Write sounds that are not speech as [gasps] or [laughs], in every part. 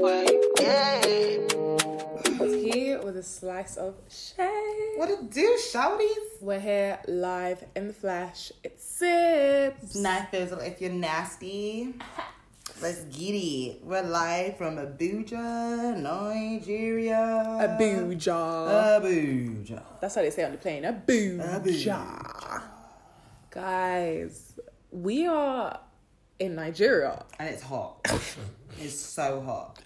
way. Yeah. Tea with a slice of shade. What it do, shouties? We're here live in the flesh. It's Zibs. Knife fizzle if you're nasty. Let's get it. We're live from Abuja, Nigeria. Abuja. Abuja. That's how they say on the plane. Abuja. Abuja. Guys, we are in Nigeria. And it's hot. [laughs] it's so hot.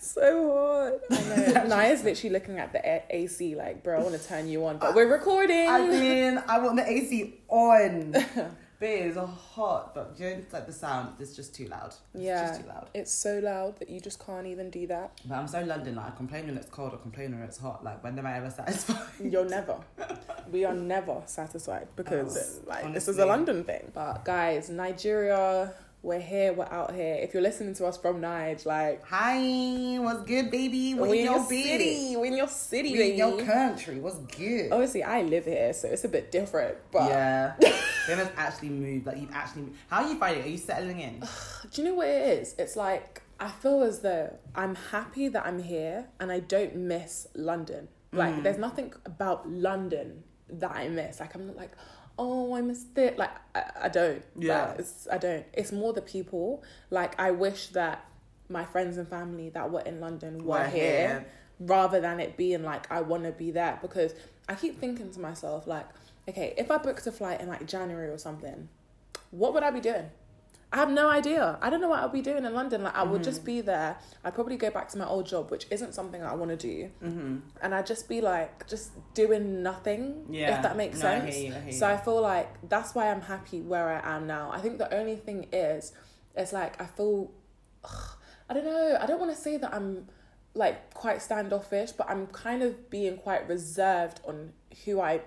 So hot. I know. [laughs] Naya's literally looking at the A- AC like, bro, I want to turn you on, but uh, we're recording. I mean, I want the AC on. [laughs] But it is hot, but you know, it's like the sound is just too loud. It's yeah, just too loud. it's so loud that you just can't even do that. But I'm so London, like I complain when it's cold or complain when it's hot. Like when am I ever satisfied? You're never. we are never satisfied because Oh, like this is a. London thing. But guys, Nigeria, we're here, we're out here. If you're listening to us from Nige, like Hi, what's good, baby? we We in your your city, we in your city, We in your country. What's good? Obviously, I live here, so it's a bit different. But yeah. [laughs] Gemma's actually moved. Like you've actually. Moved. How are you finding it? Are you settling in? [sighs] do you know what it is? It's like I feel as though I'm happy that I'm here and I don't miss London. Like Mm. there's nothing about London that I miss. Like I'm not like, oh, I missed it. Like I, I don't. Yeah. Like, I don't. It's more the people. Like I wish that my friends and family that were in London were, Were here, here. rather than it being like I want to be there because I keep thinking to myself like, okay, if I booked a flight in like January or something, what would I be doing? I have no idea. I don't know what I'll be doing in London. Like I would Mm-hmm. just be there. I'd probably go back to my old job, which isn't something I want to do. Mm-hmm. And I'd just be like, just doing nothing. Yeah. If that makes No, I sense. hear you, I so. I feel like that's why I'm happy where I am now. I think the only thing is, it's like I feel, I don't know. I don't want to say that I'm like quite standoffish, but I'm kind of being quite reserved on who I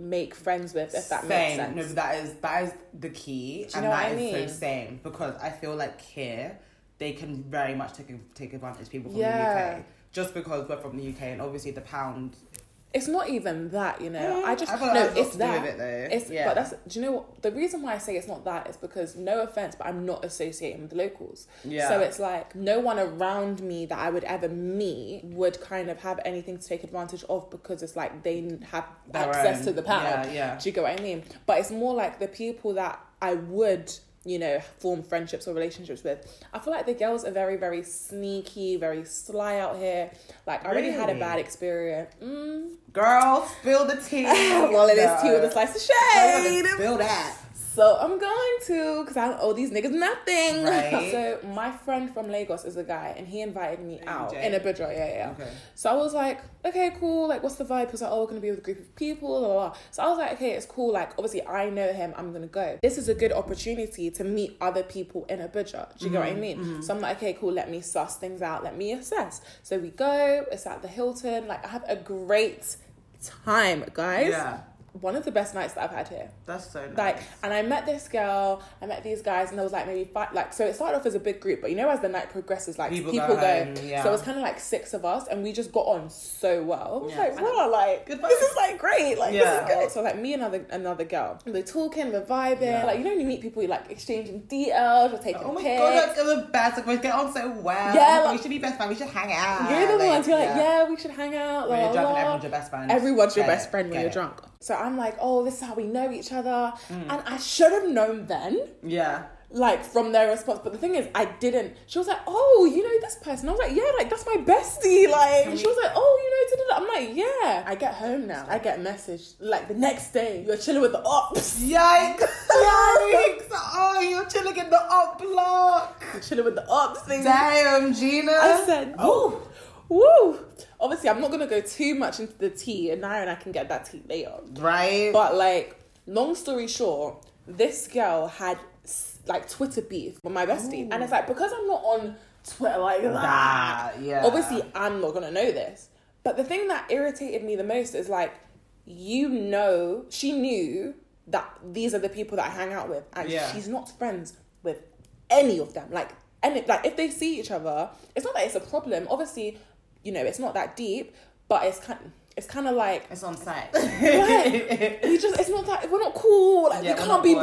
make friends with. If that same. makes sense. No, that is that is the key, and that I is mean? so same because I feel like here they can very much take take advantage of people from Yeah. the UK just because we're from the UK and obviously the pound. It's not even that, you know. I mm, just I no, that it's got to do that. it. It's Yeah. but that's do you know what the reason why I say it's not that is because no offense, but I'm not associating with the locals. Yeah. So it's like no one around me that I would ever meet would kind of have anything to take advantage of because it's like they have Their access own. to the pound. Yeah, yeah. Do you get what I mean? But it's more like the people that I would, you know, form friendships or relationships with. I feel like the girls are very, very sneaky, very sly out here. Like I already had a bad experience. Mm. Girl, spill the tea. [laughs] well, it is tea with a slice of shade. Spill that. So I'm going to, because I don't owe these niggas nothing. [laughs] Right. So my friend from Lagos is a guy, and he invited me out in Abuja, yeah, yeah. Okay. So I was like, okay, cool. Like, what's the vibe? Because like, oh, we're gonna be with a group of people. Blah, blah, blah. So I was like, okay, it's cool. Like, obviously, I know him. I'm gonna go. This is a good opportunity to meet other people in Abuja. Do you get what I Mm-hmm, mean? So I'm like, okay, cool. Let me suss things out. Let me assess. So we go. It's at the Hilton. Like, I have a great time, guys. Yeah. One of the best nights that I've had here. That's so nice. Like, and I met this girl, I met these guys, and there was like maybe five, like, so it started off as a big group, but you know, as the night progresses, like, people, People go. go home, yeah. So it was kind of like six of us, and we just got on so well. I was Yeah. like, wow, like, Good this is like great, like, Yeah. this is good. So, like, me and another, another girl, we're talking, we're vibing, Yeah. like, you know, when you meet people, you're like exchanging details, we're taking Oh my pics. god, that's the best. Like, we get on so well. Yeah, Oh, like- we should be best friends. We should hang out. You're the Like, ones who are like, yeah, we should hang out. when you're drunk everyone's your best friend. Everyone's your best friend when you're drunk. So I'm like, oh, this is how we know each other. Mm. And I should have known then, Yeah. like from their response. But the thing is, I didn't. She was like, oh, you know this person. I was like, yeah, like that's my bestie. [laughs] Like, Can she we- was like, oh, you know, da-da-da." I'm like, yeah. I get home now. I get a message like the next day. You're chilling with the ops. Yikes! [laughs] Yikes! Oh, you're chilling in the up block. You're chilling with the ops thing. Damn, Gina. I said, oh, woo. Obviously, I'm not gonna go too much into the tea, and Naya and I can get that tea later. right. But like, long story short, this girl had like Twitter beef with my bestie, and it's like because I'm not on Twitter like that. That, yeah. Obviously, I'm not gonna know this. But the thing that irritated me the most is like, you know, she knew that these are the people that I hang out with, and Yeah. she's not friends with any of them. Like, any like if they see each other, it's not that it's a problem. Obviously, you know, it's not that deep, but it's kind. It's kind of like It's on site. [laughs] Right. we just it's not that we're not cool like Yeah, we can't be boys.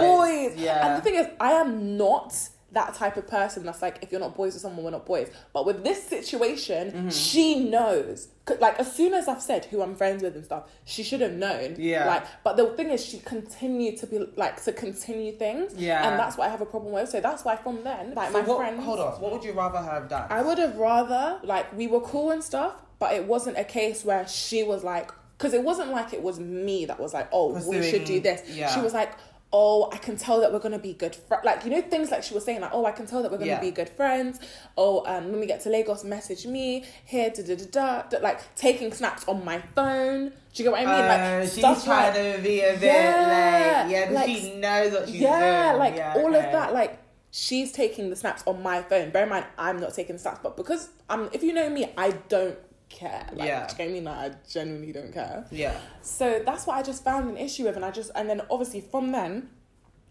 boys Yeah. and the thing is i am not that type of person that's like, if you're not boys with someone, we're not boys. But with this situation, Mm-hmm. she knows. Like as soon as I've said who I'm friends with and stuff, she should have known. Yeah. Like, but the thing is, she continued to be like to continue things. Yeah. And that's what I have a problem with. So that's why from then, like So my what, friends. Hold on. What would you rather have done? I would have rather like we were cool and stuff, but it wasn't a case where she was like, because it wasn't like it was me that was like, oh, we should do this. yeah. She was like, oh, I can tell that we're gonna be good friends. Like you know things like she was saying like, oh, I can tell that we're gonna Yeah. be good friends. Oh, um, when we get to Lagos, message me here, da da da da. da like taking snaps on my phone. Do you get what I mean? Uh, like she's trying like- to be a bit Yeah, like yeah, like- she knows what she's yeah, doing. like Yeah, like all okay. of that, like she's taking the snaps on my phone. Bear in mind, I'm not taking snaps, but because I'm, if you know me, I don't care. Like, Yeah. do you get me? Like, I genuinely don't care. Yeah. So that's what I just found an issue with, and I just, and then obviously from then,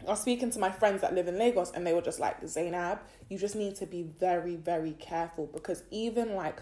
I was speaking to my friends that live in Lagos, and they were just like, Zainab, you just need to be very, very careful because even like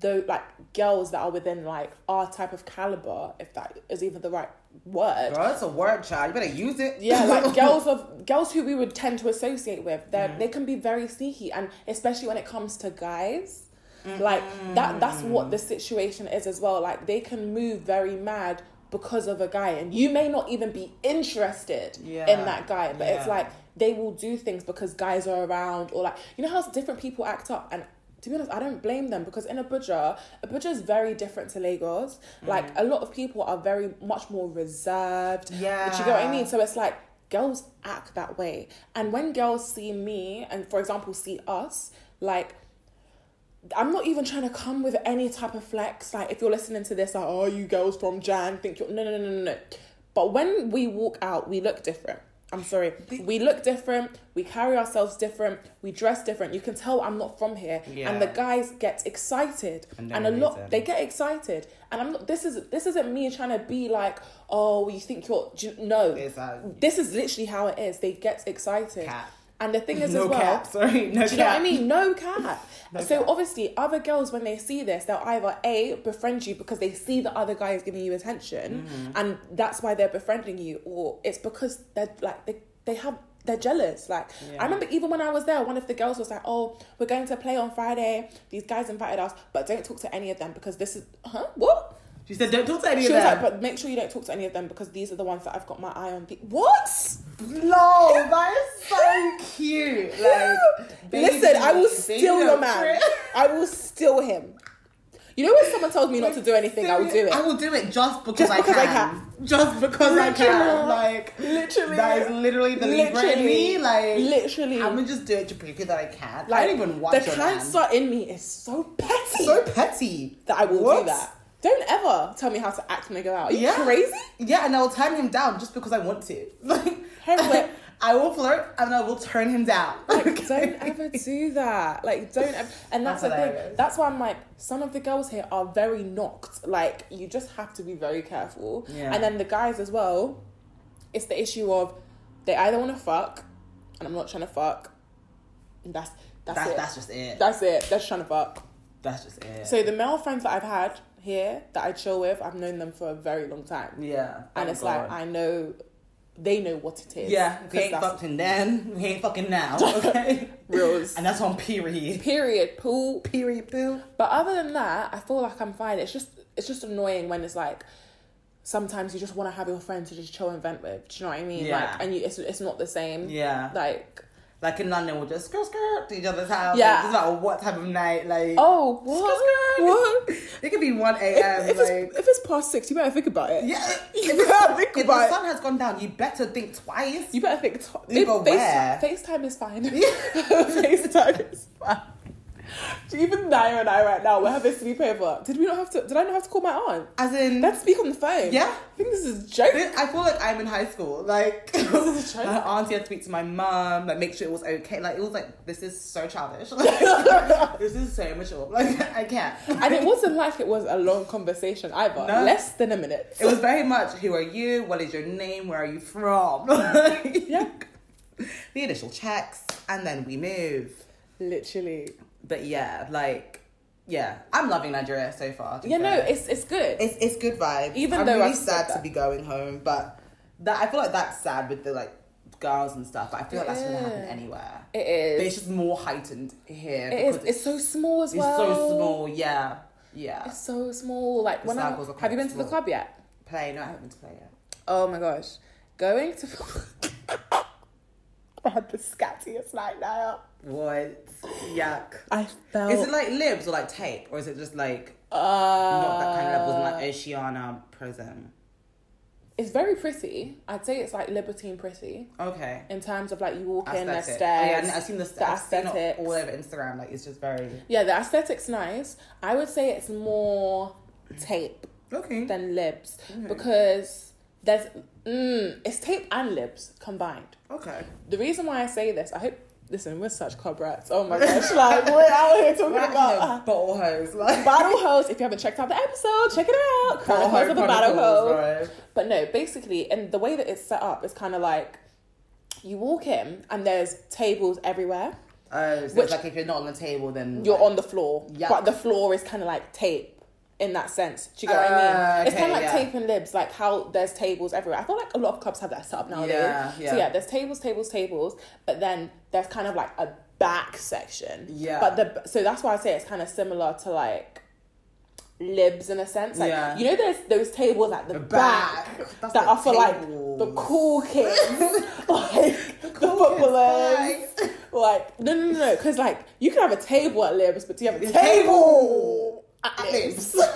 the like girls that are within like our type of caliber, if that is even the right word, Girl, it's a word, child. You better use it. yeah, like [laughs] girls of girls who we would tend to associate with, they Mm. they can be very sneaky, and especially when it comes to guys, like that. That's what the situation is as well. Like they can move very mad because of a guy, and you may not even be interested Yeah. in that guy, but it's like they will do things because guys are around, or like you know how different people act up and. To be honest, I don't blame them because in Abuja, Abuja is very different to Lagos. Like Mm. a lot of people are very much more reserved. Yeah. Do you get what I mean? So it's like girls act that way. And when girls see me and for example see us, like I'm not even trying to come with any type of flex. Like if you're listening to this, like, oh you girls from Jan think you're no no no no no. But when we walk out, we look different. I'm sorry. We look different, we carry ourselves different, we dress different. You can tell I'm not from here. Yeah. And the guys get excited. And And, a lot reason. they get excited. And I'm not this is this isn't me trying to be like, oh, you think you're you- no. It's uh, This is literally how it is. They get excited. Cap. And the thing is [laughs] no as well, cap. Sorry, no do you know what I cap. mean? No cap. [laughs] No so cap. obviously, other girls when they see this, they'll either a befriend you because they see the other guy is giving you attention, Mm-hmm. and that's why they're befriending you, or it's because they're like they they have they're jealous. Like Yeah. I remember even when I was there, one of the girls was like, "Oh, we're going to play on Friday. These guys invited us, but don't talk to any of them because this is huh what." She said, "Don't talk to any She of was them." like, but make sure you don't talk to any of them because these are the ones that I've got my eye on. The- what? Lol, that is so cute. Like, Listen, I will steal your man. I will steal him. You know when someone tells me not to do anything, I will do it. I will do it just because, Just I, because I can. Just because I can. Like, Literally. that is literally the Literally. me. Like, Literally. I'm gonna just do it to prove that I can. like, I don't even watch the cancer in me is so petty So petty that I will do that. Don't ever tell me how to act when I go out. Are you Yeah. crazy? Yeah, and I'll turn him down just because I want to. [laughs] Like, [laughs] I will flirt and I will turn him down. [laughs] Like, Okay? don't ever do that. Like, don't ever. And that's, That's the thing. That's why I'm like, some of the girls here are very knocked. Like, you just have to be very careful. Yeah. And then the guys as well, it's the issue of they either want to fuck, and I'm not trying to fuck. And that's that's, That's, it. that's just it. That's it. They're trying to fuck. That's just it. So the male friends that I've had here that I chill with, I've known them for a very long time, yeah. and it's God. like I know they know what it is. Yeah, we ain't fucking then. We ain't fucking now. [laughs] Okay. Reals. and that's on period. Period. Pool. Period, boo. But other than that, I feel like I'm fine. It's just it's just annoying when it's like sometimes you just want to have your friend to just chill and vent with. Do you know what I mean? Yeah. Like, and you, it's it's not the same. Yeah. Like, Like in London, we'll just skirt skirt to each other's house. Yeah. It doesn't matter what type of night. Like, oh what? skirt. What? [laughs] It could be 1 a.m. if like, it's if it's past six, you better think about it. yeah. [laughs] You If, better think if about the sun has gone down, you better think twice. You better think. T- You go where? Face, FaceTime is fine. Yeah. [laughs] FaceTime is fine. Even Naya and I right now, we're having sleepover. Did we not have to? Did I not have to call my aunt? As in, Let's speak on the phone. Yeah. I think this is a joke. I feel like I'm in high school. Like, [laughs] This is a joke. my auntie had to speak to my mum, like make sure it was okay. Like, it was like, this is so childish. [laughs] Like, this is so mature. Like, [laughs] I can't. and it wasn't like it was a long conversation either. No. Less than a minute. It was very much, who are you? What is your name? Where are you from? Like, Yeah. The initial checks, and then we move. Literally. But yeah, like, yeah, I'm loving Nigeria so far. Yeah, no, it's it's good. it's it's good vibe. Even I'm though really said sad to be going home, but that I feel like that's sad with the like girls and stuff. But I feel like that's gonna happen anywhere. It is. But it's just more heightened here. It is. because It's so small as It's well. so small. Yeah, yeah. It's so small. Like The when I, have you been to the club yet? Play. No, I haven't been to play yet. Oh my gosh, going to. [laughs] I had the scattiest night now. What? Yuck. I felt. Is it like libs or like tape, or is it just like uh, not that kind of level, like Oceana Prism? It's very pretty. I'd say it's like libertine pretty Okay. in terms of like you walk in, there's Aesthetic. stairs. Oh, yeah, I've seen the, the seen all over Instagram. Like it's just very Yeah, the aesthetic's nice. I would say it's more tape okay. than libs Mhm. because there's mm, it's tape and libs combined. Okay. The reason why I say this, I hope. Listen, we're such club rats. Oh my gosh, [laughs] like we're out here talking about uh, bottle hose, like battle hose. If you haven't checked out the episode, check it out. Bottle Chronicles of a battle hose. Right. But no, basically, and the way that it's set up is kind of like you walk in and there's tables everywhere. Oh, so Which- it's like if you're not on the table, then You're like, on the floor, Yeah, but the floor is kind of like tape in that sense. Do you get what I Ah, mean? It's kind of like yeah. tape and libs, like how there's tables everywhere. I feel like a lot of clubs have that set up nowadays. Yeah, yeah. So yeah, there's tables, tables, tables, but then there's kind of like a back section. Yeah. But the so that's why I say it's kind of similar to like libs in a sense. Like Yeah. you know, there's those tables at the, The back, back. That's that the are for like the cool kids, [laughs] like the, cool footballers. kids, Like no, no, no, no, because like you can have a table at libs, but do you have a A table at At libs? Libs.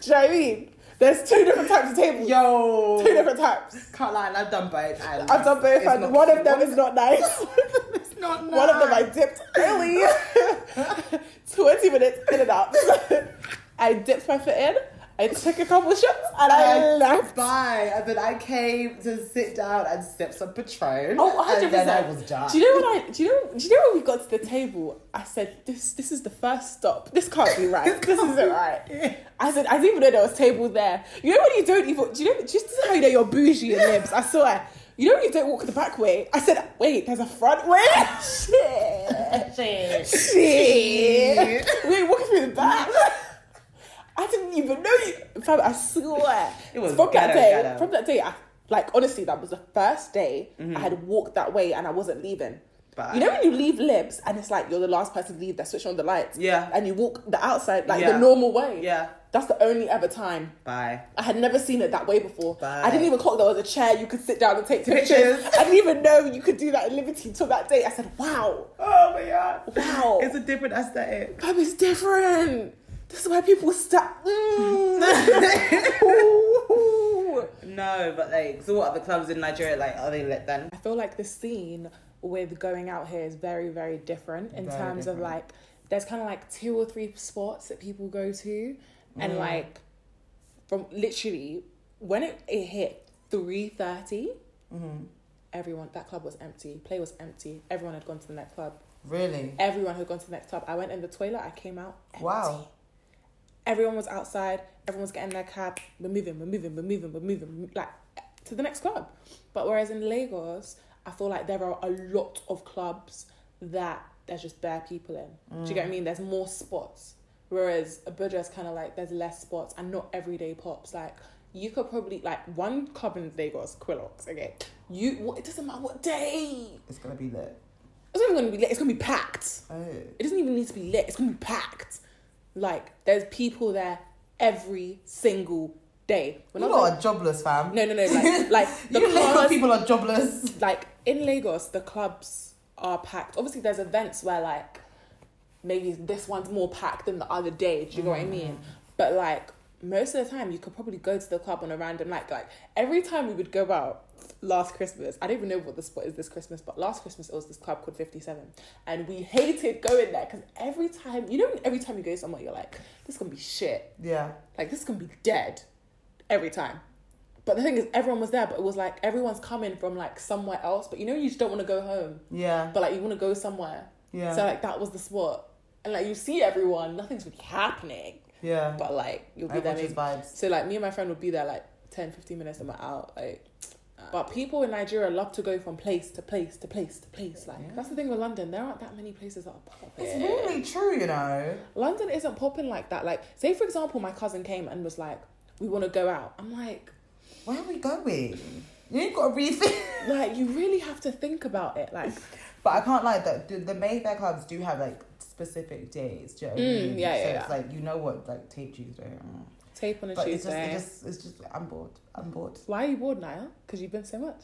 do you know what I mean? There's two different types of tables. Yo, Two different types. Can't lie, I've done both. and I've done both, and one of them is not nice. [laughs] it's not. [laughs] nice. One of them I dipped early. [laughs] 20 minutes in and out. I dipped my foot in, I took a couple shots, and I And left. Bye. And then I came to sit down and sip some Patron. Oh, 100%. And then I was done. Do you know when I do you know do you know when we got to the table? I said, This this is the first stop. This can't be right. this isn't right. I said, I didn't even know there was tables there. You know when you don't even do you know just this is how you know you're bougie and libs, I swear. You know when you don't walk the back way? I said, wait, there's a front way? [laughs] Shit. Shit. Shit. we ain't walking through the back. [laughs] I didn't even know you. Fam, I swear. [laughs] It was from that day. ghetto. From that day, I like honestly, that was the first day Mm-hmm. I had walked that way and I wasn't leaving. Bye. You know when you leave libs and it's like you're the last person to leave, they switch on the lights. Yeah. And you walk the outside like Yeah. the normal way. Yeah. That's the only ever time. Bye. I had never seen it that way before. Bye. I didn't even clock there was a chair you could sit down and take pictures. Pictures. I didn't even know you could do that in Liberty until that day. I said, wow, Oh my god. wow. It's a different aesthetic. Fam, it's different. This is why people stop. Mm. [laughs] No, but like, so what? Are the clubs in Nigeria, like, are they lit then? I feel like the scene with going out here is very, very different in Very terms of like, there's kind of like two or three spots that people go to, and Mm. like, from literally when it, it hit three Mm-hmm. everyone that club was empty. Play was empty. Everyone had gone to the next club. Really? Everyone had gone to the next club. I went in the toilet. I came out. Empty. Wow. Everyone was outside. Everyone was getting their cab. We're moving. We're moving. We're moving. We're moving. Like to the next club. But whereas in Lagos, I feel like there are a lot of clubs that there's just bare people in. Do you get what I mm. mean? There's more spots. Whereas Abuja is kind of like there's less spots and not everyday pops. Like you could probably like one club in Lagos, Quillox. Okay, you. What, it doesn't matter what day. It's gonna be lit. It's not even gonna be lit. It's gonna be packed. Oh. It doesn't even need to be lit. It's gonna be packed. Like there's people there every single day. When You I was lot in- are jobless, fam. no, no, no. Like, [laughs] like the Lagos people are jobless. like in Lagos, the clubs are packed. Obviously, there's events where like maybe this one's more packed than the other day. Do you know what I mm. mean? But like most of the time, you could probably go to the club on a random night. Like every time we would go out last Christmas, I don't even know what the spot is this Christmas, but last Christmas it was this club called Fifty Seven, and we hated going there because every time you know every time you go somewhere, you're like, this is gonna be shit. Yeah. Like this is going to be dead every time. But the thing is, everyone was there, but it was like everyone's coming from like somewhere else. But you know, you just don't want to go home, Yeah. but like you want to go somewhere. Yeah. So like that was the spot, and like you see everyone, nothing's really happening, yeah. but like you'll be there. Maybe. vibes. So like me and my friend would be there like 10, 15 minutes, and we're out. Like, but people in Nigeria love to go from place to place to place to place. Like Yeah. that's the thing with London. There aren't that many places that are popping. It's really true, you know. London isn't popping like that. Like, say for example, my cousin came and was like, "We want to go out." I'm like, Where are we going? You ain't got to rethink. [laughs] Like you really have to think about it. Like But I can't lie, the, the, the Mayfair clubs do have like specific days. Do you know what I Mm, mean? yeah, so yeah, it's yeah. like, you know what, like tape Tuesday. Tape on a But it's just, Tuesday. it just, it's just, I'm bored. I'm bored. Why are you bored, Niall? Because you've been so much.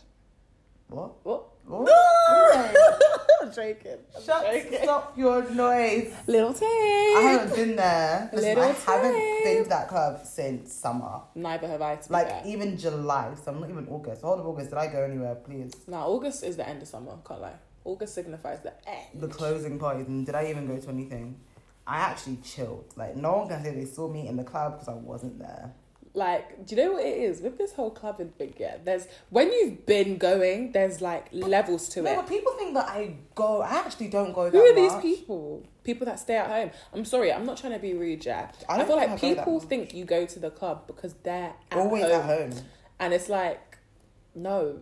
What? What? What? [laughs] I'm joking. I'm Shut, joking. stop your noise. Little tape. I haven't been there. Listen, I Little haven't been to that club since summer. Neither have I. Like fair. even July, so I'm not even August. Whole of August, did I go anywhere, please? Now August is the end of summer. Can't lie. August signifies the end. The closing parties, and did I even go to anything? I actually chilled. Like no one can say they saw me in the club because I wasn't there. Like, do you know what it is with this whole clubbing thing? Yeah, there's when you've been going, there's like levels to No, it. but people think that I go. I actually don't go. Who are these people? People that stay at home. I'm sorry, I'm not trying to be rude, yeah. I I, feel like I people think you go to the club because they're at Always home. at home. And it's like, no,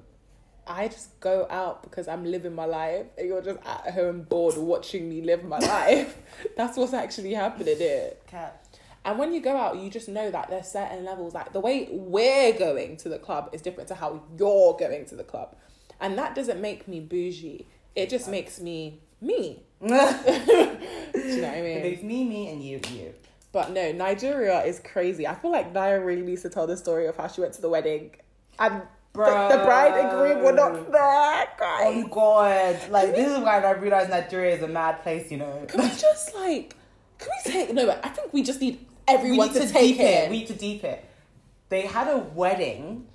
I just go out because I'm living my life and you're just at home bored watching me live my [laughs] life. That's what's actually happening here. Cat. And when you go out, you just know that there's certain levels. Like the way we're going to the club is different to how you're going to the club. And that doesn't make me bougie. It just makes me me. [laughs] Do you know what I mean? It makes me, me, and you, you. But no, Nigeria is crazy. I feel like Naya really needs to tell the story of how she went to the wedding and the, the bride and groom were not there, guys. Oh God! Like this is why I realized Nigeria is a mad place. You know. Can we [laughs] just like, can we take, no, I think we just need everyone we to, to, take it. it. We need to deep it. They had a wedding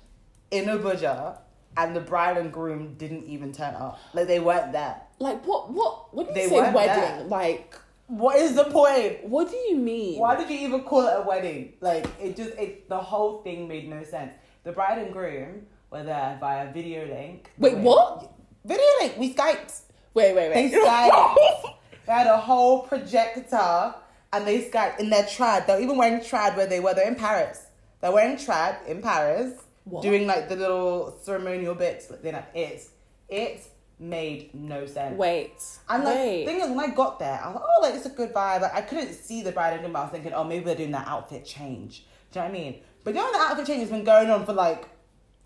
in Abuja, and the bride and groom didn't even turn up. Like they weren't there. Like what? What? When you They say wedding, there. like What is the point? what do you mean? Why did you even call it a wedding? Like it just it the whole thing made no sense. The bride and groom were there via video link. Wait, what? Video link. We skyped. Wait, wait, wait. They [laughs] skyped. they had a whole projector and they skyped in their trad. They're even wearing trad where they were. They're in Paris. They're wearing trad in Paris, What? doing like the little ceremonial bits. Like, then it it made no sense. wait. And like, wait. thing is, when I got there, I was like, oh, like it's a good vibe. Like, I couldn't see the bride and groom. I was thinking, oh, maybe they're doing that outfit change. Do you know what I mean? But you know, the outfit change has been going on for like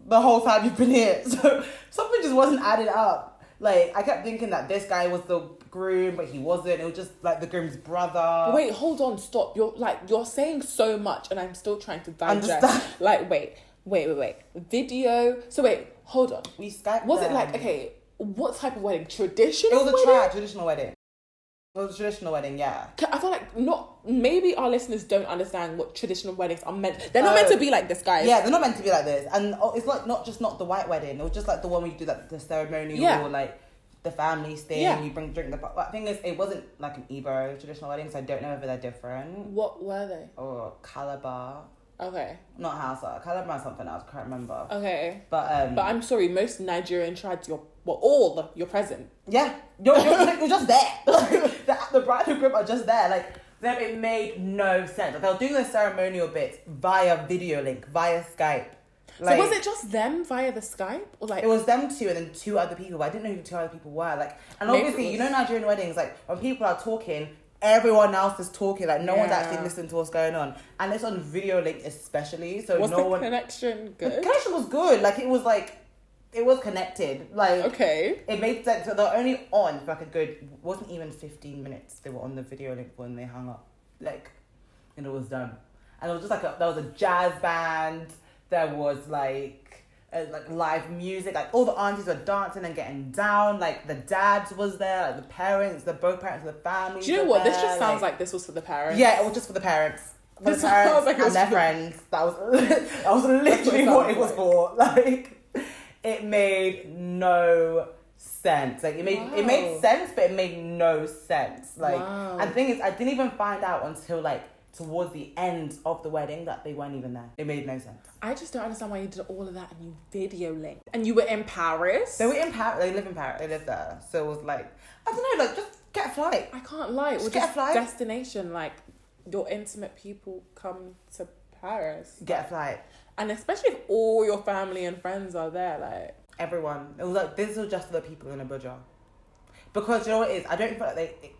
the whole time you've been here. [laughs] So something just wasn't added up. Like, I kept thinking that this guy was the groom, but he wasn't. It was just like the groom's brother. Wait, hold on, stop. You're like you're saying so much, and I'm still trying to digest. Understand. [laughs] Like, wait, wait, wait, wait. Video. So wait, hold on. We Skyped. Was it like okay? What type of wedding? Traditional. It was a wedding? trad traditional wedding. Was a traditional wedding, yeah. I feel like not. Maybe our listeners don't understand what traditional weddings are meant. They're not Oh. meant to oh. be like this, guys. Yeah, they're not meant to be like this, and oh, it's like not just not the white wedding. It was just like the one where you do like the ceremonial, Yeah. like the family thing. Yeah. You bring drink. The but thing is, it wasn't like an Igbo traditional wedding, so I don't know if they're different What were they? or Calabar, Okay. not Hausa. Is something else. I can't remember. Okay. But um, But I'm sorry, most Nigerian tribes, you're well, all you're present. yeah, you're, you're, you're just there. [laughs] the, the bride and groom are just there. Like then it made no sense. Like, they were doing the ceremonial bits via video link, via Skype. so was it just them via the Skype or like? It was them two and then two other people, but I didn't know who two other people were. Like, and obviously, it you know, Nigerian weddings, like when people are talking, everyone else is talking. Like, no one's actually listening to what's going on, and it's on video link especially. So was no the one. connection The good? connection was good. Like, it was like, it was connected. Like, Okay. it made sense. So they're only on for like a good. wasn't even fifteen minutes. They were on the video link when they hung up. Like, and it was done. And it was just like a, there was a jazz band. There was like uh, like live music. Like all the aunties were dancing and getting down. Like the dads was there. Like the parents, the both parents of the family. Do you know what? This just sounds like this was for the parents. yeah, it was just for the parents. For This [laughs] the parents like and their for- friends. That was [laughs] that was literally what it was like. for. [laughs] Like it made no sense. Like it made it made sense, but it made no sense. Like Wow. and the thing is, I didn't even find out until like towards the end of the wedding that they weren't even there. It made no sense. I just don't understand why you did all of that and you video linked and you were in Paris. They were in Paris. They live in Paris. They live there. So it was like I don't know. Like just get a flight. I can't lie. Just Or get a flight. destination like your intimate people come to Paris, Get a flight. and especially if all your family and friends are there. Like Everyone. It was like this was just for the people in Abuja. Because you know what it is? I don't feel like they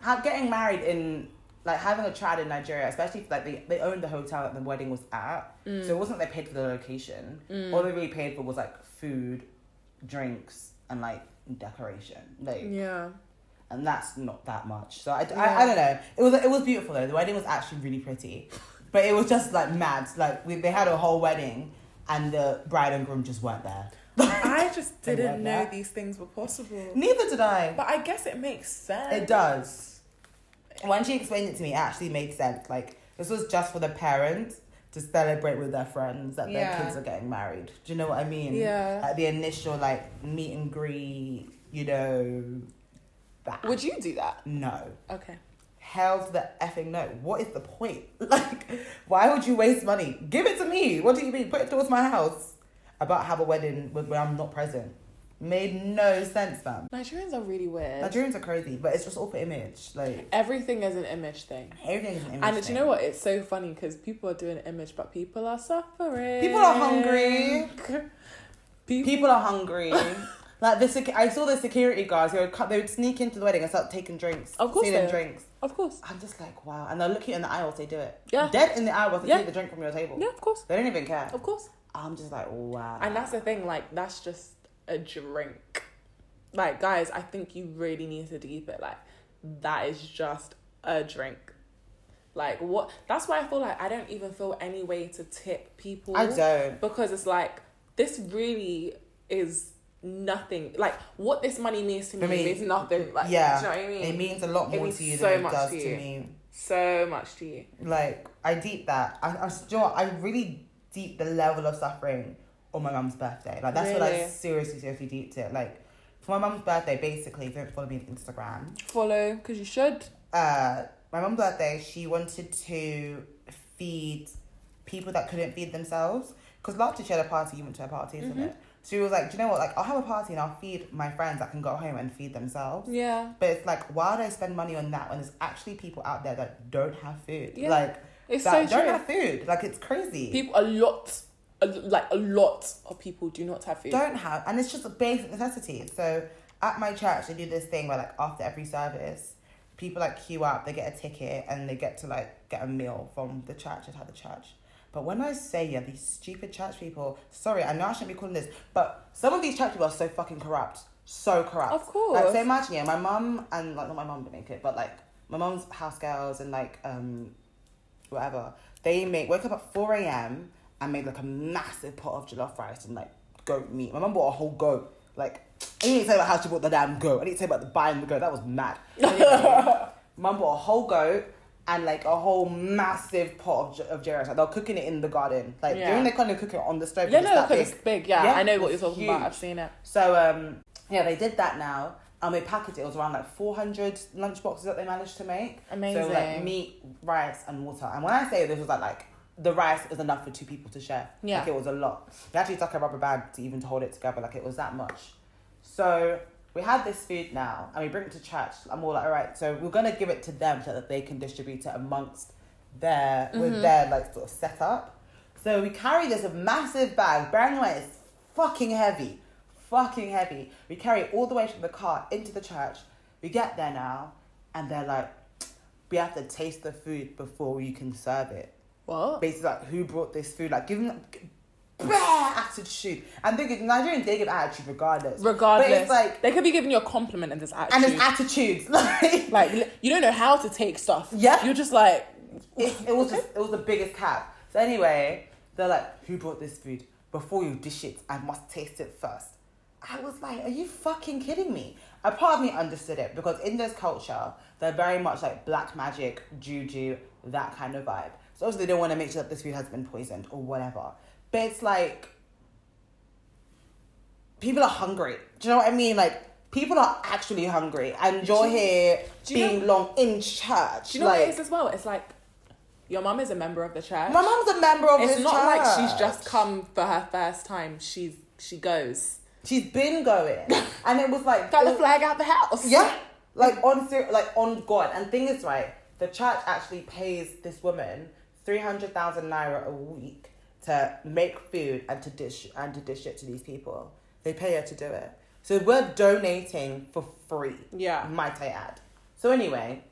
have getting married in like having a trad in Nigeria, especially if, like they, they owned the hotel that the wedding was at. Mm. So it wasn't like they paid for the location. All they really paid for was like food, drinks, and like decoration. Like Yeah. and that's not that much. So I, Yeah. I, I don't know. It was it was beautiful though. The wedding was actually really pretty, but it was just like mad. Like we, they had a whole wedding, and the bride and groom just weren't there. [laughs] I just didn't know that. these things were possible. Neither did I. But I guess it makes sense. It does. When she explained it to me, it actually made sense. Like this was just for the parents to celebrate with their friends that Yeah. their kids are getting married. Do you know what I mean? Yeah. Like the initial like meet and greet, you know. That. Would you do that? no. Okay. Hell to the effing no. What is the point? [laughs] Like, why would you waste money? Give it to me. What do you mean? Put it towards my house. About have a wedding where I'm not present. Made no sense, fam. Nigerians are really weird. Nigerians are crazy, but it's just all for image. Like Everything is an image thing. everything is an image. And do thing. you know what? It's so funny because people are doing image, but people are suffering. People are hungry. People, People are hungry. [laughs] like this, I saw the security guards. They would they would sneak into the wedding and start taking drinks. Of course stealing drinks. of course. I'm just like wow, and they'll look you in the eye whilst they do it. Yeah. Dead in the eye whilst they Yeah. take the drink from your table. Yeah, of course. They don't even care. Of course. I'm just like wow. And that's the thing, like, that's just a drink. Like, guys, I think you really need to deep it. Like, that is just a drink. Like, what? That's why I feel like I don't even feel any way to tip people. I don't. Because it's like, this really is nothing. Like, what this money means to me, me, means nothing. Like, yeah, do you know what I mean? it means a lot more to you so than it does to to me. so much to you. Like I deep that. I, I, do you know? I really deep the level of suffering on my mum's birthday. Like that's what I seriously, seriously deeped it. Like for my mum's birthday, basically, if you don't follow me on Instagram. Follow, because you should. Uh, my mum's birthday, she wanted to feed people that couldn't feed themselves. Because last year she had a party, you went to a party, isn't Mhm. it? So she was like, do you know what? Like, I'll have a party and I'll feed my friends that can go home and feed themselves. Yeah. But it's like, why do I spend money on that when there's actually people out there that don't have food? Yeah. Like, It's that so don't true. have food. Like, it's crazy. People, a lot, a, like, a lot of people do not have food. don't have, and it's just a basic necessity. So at my church, they do this thing where like after every service, people like queue up, they get a ticket, and they get to like get a meal from the church at the church. But when I say yeah, these stupid church people, sorry, I know I shouldn't be calling this, but some of these church people are so fucking corrupt, so corrupt. Of course. Like, so imagine yeah, my mum and like not my mum didn't make it, but like my mum's house girls and like um whatever, they make wake up at four a.m. and made like a massive pot of jollof rice and like goat meat. My mum bought a whole goat. Like I didn't tell you about how she bought the damn goat. I didn't tell you about the buying the goat. That was mad. Anyway, [laughs] mum bought a whole goat and like a whole massive pot of, of rice. Like, they're cooking it in the garden. Like Yeah. during the kind of cooking on the stove. Yeah, no, because big. it's big. Yeah, Yeah, I know what you're it's talking about. I've seen it. So um yeah, they did that now. And they packaged it. It was around like four hundred lunch boxes that they managed to make. Amazing. So like meat, rice, and water. And when I say this was like like the rice is enough for two people to share. Yeah. Like it was a lot. We actually took a rubber band to even to hold it together. Like it was that much. So we had this food now, and we bring it to church. I'm all like, all right. So we're gonna give it to them so that they can distribute it amongst their with Mhm. their like sort of setup. So we carry this massive bag. Bearing in mind it's fucking heavy, fucking heavy. We carry it all the way from the car into the church. We get there now, and they're like, we have to taste the food before you can serve it. What? Basically, like who brought this food? Like giving them bare attitude. And thinking Nigerians they give attitude regardless. Regardless, but it's like they could be giving you a compliment and this attitude. and it's attitudes [laughs] like. like you don't know how to take stuff. Yeah. you're just like, it, it was just it was the biggest cap. So anyway, they're like, "Who brought this food? Before you dish it, I must taste it first. I was like, "Are you fucking kidding me?" A part of me understood it because in this culture, they're very much like black magic, juju, that kind of vibe. So obviously, they don't want to make sure that this food has been poisoned or whatever. But it's like people are hungry. Do you know what I mean? Like. People are actually hungry, and you're you- here you being know- long in church. do you know like, what it is as well? It's like your mum is a member of the church. My mum's a member of the church. it's not like she's just come for her first time. She's she goes. She's been going, [laughs] and it was like Got the flag out the house. Yeah, like on like on God. And thing is, right, the church actually pays this woman three hundred thousand naira a week to make food and to dish and to dish it to these people. They pay her to do it. So we're donating for free. Yeah. might I add. So anyway,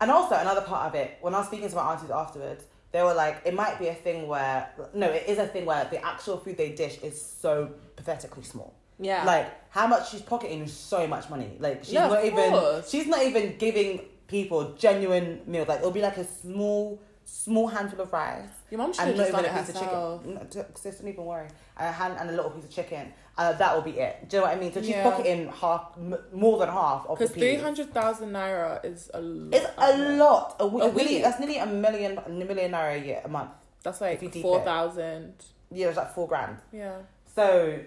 And also another part of it, when I was speaking to my aunties afterwards, they were like, it might be a thing where no, it is a thing where the actual food they dish is so pathetically small. Yeah. Like how much she's pocketing is so much money. Like she's Yeah, not even course. she's not even giving people genuine meals. Like it'll be like a small small handful of rice. Your mum should And have not just even done it piece of herself. chicken. No, Sis, don't even worry. A hand and a little piece of chicken. Uh, that will be it. Do you know what I mean? So she's Yeah. pocketing half, m- more than half of the Because three hundred thousand naira is a lot. It's a lot. A week. A nearly- That's nearly a million, a million naira a year, a month. That's like four thousand. Yeah, it's like four grand. Yeah. So,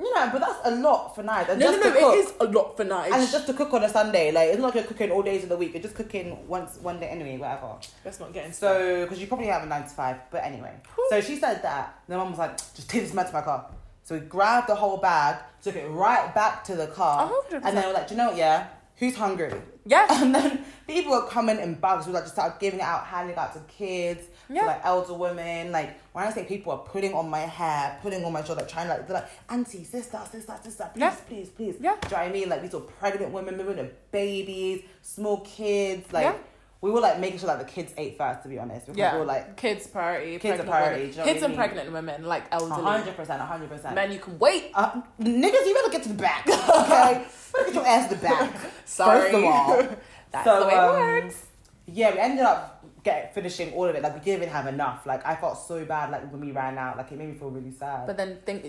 you know, but that's a lot for night. And No, just no, no. It is a lot for night. And it's just to cook on a Sunday. Like, it's not like you're cooking all days of the week. You're just cooking once, one day anyway, whatever. Let's not getting. So, because you probably have a nine to five, but anyway. So she said that. And The mum was like, just take this man to my car. So we grabbed the whole bag, took it right back to the car. A hundred And then we're like, do you know what, yeah? Who's hungry? Yeah. [laughs] And then people were coming in bags. We like just started giving it out, handing it out to kids, Yeah. like elder women. Like when I say people are putting on my hair, putting on my shoulder, like, trying to like they're like, auntie, sister, sister, sister, please, Yeah. please, please. Yeah. Do you know what I mean? Like these were pregnant women, women with babies, small kids. Like Yeah. we were like making sure like the kids ate first, to be honest. Because yeah. we were like kids priority. Kids are priority, you know Kids and mean? pregnant women, like elderly. hundred percent, hundred percent. Men, you can wait. Uh, niggas, you better get to the back, [laughs] okay? better get your ass to the back. Sorry. First of all, [laughs] That's So, the way um, it works. yeah, we ended up get finishing all of it. Like we didn't even have enough. Like I felt so bad. Like when we ran out, like it made me feel really sad. But then think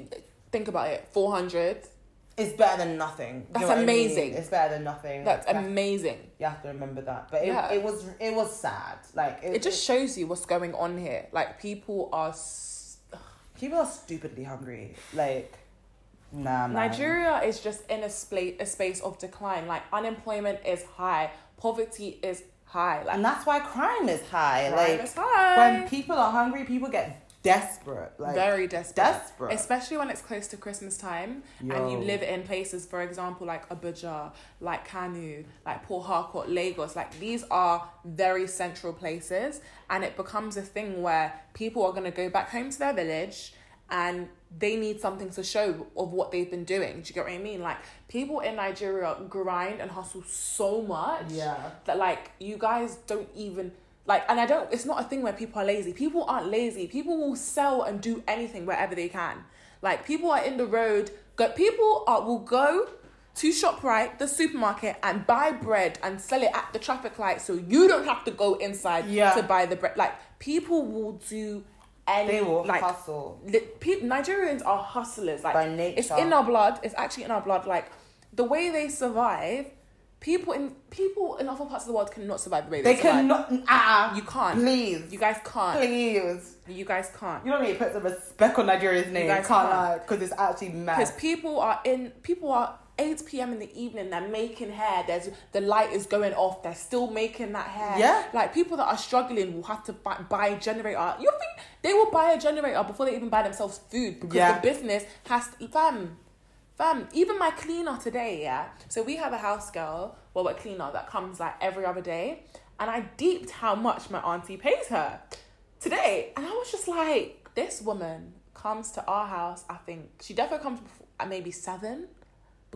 think about it. Four hundred. it's better than nothing. You That's what I mean? amazing. It's better than nothing. That's have, amazing. you have to remember that. But it, Yeah. it was it was sad. Like it, It just shows you what's going on here. Like people are. S- people are stupidly hungry. Like nah, man. Nigeria is just in a space a space of decline. Like unemployment is high, poverty is high. Like and that's why crime is high. crime like is high. when people are hungry, people get desperate. Like very desperate. desperate. Especially when it's close to Christmas time and you live in places, for example, like Abuja, like Kano, like Port Harcourt, Lagos. Like these are very central places, and it becomes a thing where people are going to go back home to their village and they need something to show of what they've been doing. Do you get what I mean? Like people in Nigeria grind and hustle so much Yeah. that like you guys don't even like and I don't it's not a thing where people are lazy. People aren't lazy. People will sell and do anything wherever they can. Like people are in the road, go people are will go to ShopRite, the supermarket, and buy bread and sell it at the traffic light so you don't have to go inside Yeah. to buy the bread. Like people will do any They will like hustle. li- pe- Nigerians are hustlers. Like By it's in our blood. It's actually in our blood. Like the way they survive, people in people in other parts of the world cannot survive the way they, They survive. cannot. Ah, You can't. Please, You guys can't. please. You guys can't. You know what I mean? Put some respect on Nigeria's name. guys can't can't. lie, because it's actually mad. Because people are in. People are. 8 p.m. in the evening, they're making hair. There's the light is going off. They're still making that hair. Yeah. Like people that are struggling will have to buy, buy a generator. You think they will buy a generator before they even buy themselves food because Yeah. the business has to. Fam, fam. Even my cleaner today, yeah. So we have a house girl, well, a cleaner that comes like every other day, and I deeped how much my auntie pays her today, and I was just like, this woman comes to our house. I think she definitely comes before, at maybe seven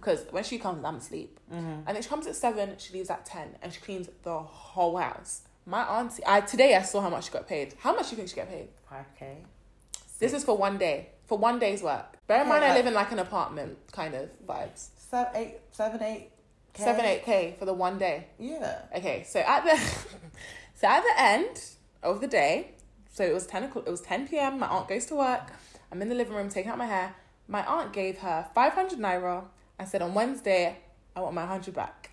because when she comes, I'm asleep. Mm-hmm. And then she comes at seven, she leaves at ten, and she cleans the whole house. My auntie, I today I saw how much she got paid. How much do you think she get paid? Five k. This is for one day, for one day's work. Bear in mind, I live in like an apartment kind of vibes. Seven, eight, seven, eight. K? Seven, eight k for the one day. Yeah. Okay, so at the [laughs] so at the end of the day, so it was ten o'clock. It was ten p.m. My aunt goes to work. I'm in the living room taking out my hair. My aunt gave her five hundred naira and said on Wednesday I want my hundred back.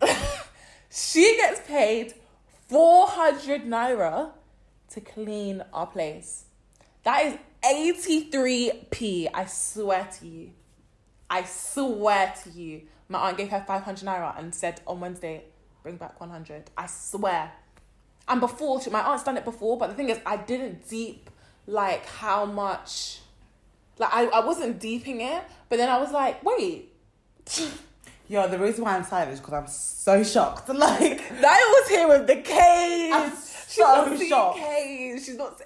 [laughs] she gets paid four hundred naira to clean our place. That is eighty three p. I swear to you. I swear to you, my aunt gave her 500 naira and said on Wednesday, bring back 100. I swear. And before, she- my aunt's done it before, but the thing is, I didn't deep like how much, like, I, I wasn't deeping it, but then I was like, wait, [laughs] Yo, the reason why I'm silent is because I'm so shocked. [laughs] Like, Naya was here with the K's. I'm She's so not shocked. She's not. se-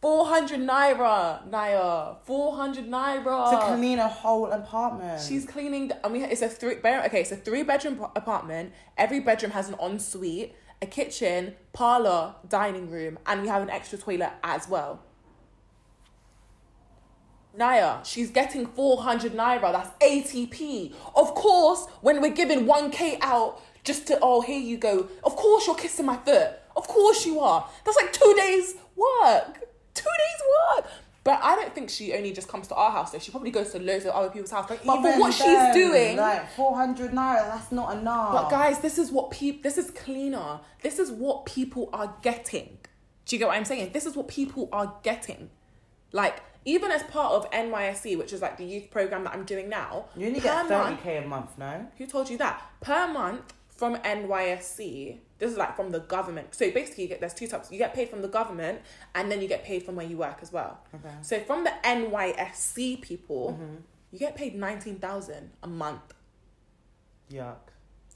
400 naira, Naya. 400 naira. to clean a whole apartment. She's cleaning. The, I mean, it's a three. Okay, it's a three bedroom apartment. Every bedroom has an ensuite, a kitchen, parlor, dining room, and we have an extra toilet as well. Naya, she's getting 400 naira. That's 80p. Of course, when we're giving 1k out just to, oh, here you go. Of course, you're kissing my foot. Of course, you are. That's like two days' work. Two days' work. But I don't think she only just comes to our house. Though she probably goes to loads of other people's house. But, for Even what then, she's doing, like 400 naira, that's not enough. but guys, this is what people. This is cleaner. This is what people are getting. Do you get what I'm saying? This is what people are getting. Like even as part of NYSC, which is like the youth program that I'm doing now. you only get month- 30k a month, no? Who told you that? Per month from NYSC, this is like from the government. So basically, you get there's two types. You get paid from the government, and then you get paid from where you work as well. Okay. So from the NYSC people, Mm-hmm. you get paid nineteen thousand a month. Yuck.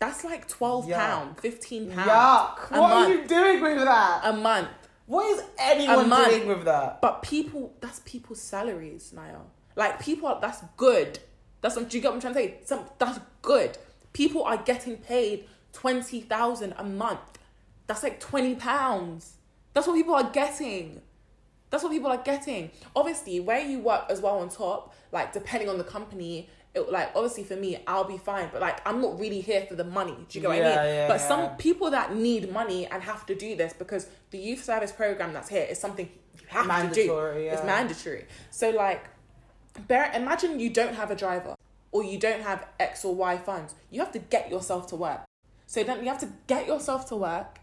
That's like twelve pound, fifteen pound Yuck. a What are you doing with that? a month. What is anyone doing with that? But people, that's people's salaries, Niall. Like people, are, that's good. That's what do you get what I'm trying to say? Some that's good. People are getting paid twenty thousand a month. That's like twenty pounds. That's what people are getting. That's what people are getting. Obviously, where you work as well on top, like depending on the company, it, like obviously for me, I'll be fine. But like, I'm not really here for the money. Do you get what I mean? yeah, but yeah. some people that need money and have to do this because the youth service program that's here is something you have to do. Mandatory, It's mandatory. So like, bear imagine you don't have a driver or you don't have X or Y funds. You have to get yourself to work. So then you have to get yourself to work,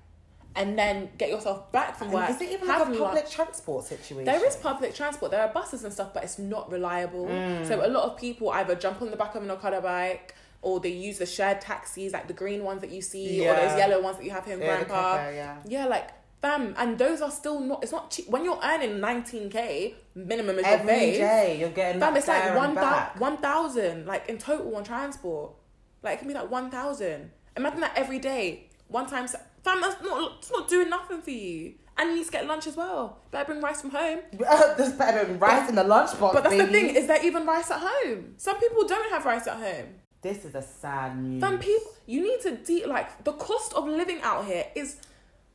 and then get yourself back from work. is it even have like a lunch. public transport situation? There is public transport. There are buses and stuff, but it's not reliable. Mm. So a lot of people either jump on the back of an Okada bike or they use the shared taxis, like the green ones that you see, or those yellow ones that you have here in Yeah, Grandpa. cafe, yeah. Yeah, like fam, and those are still not. It's not cheap when you're earning 19k minimum as Every your wage. day you're getting Fam, it's like there one and one thousand, like in total on transport. Like it can be like one thousand. Imagine that every day, one time. Fam, that's not. It's not doing nothing for you. And you need to get lunch as well. Better bring rice from home. [laughs] There's better than rice in the lunchbox. But that's the thing. Is there even rice at home? Some people don't have rice at home. This is a sad news. Fam, people. You need to de- like the cost of living out here is.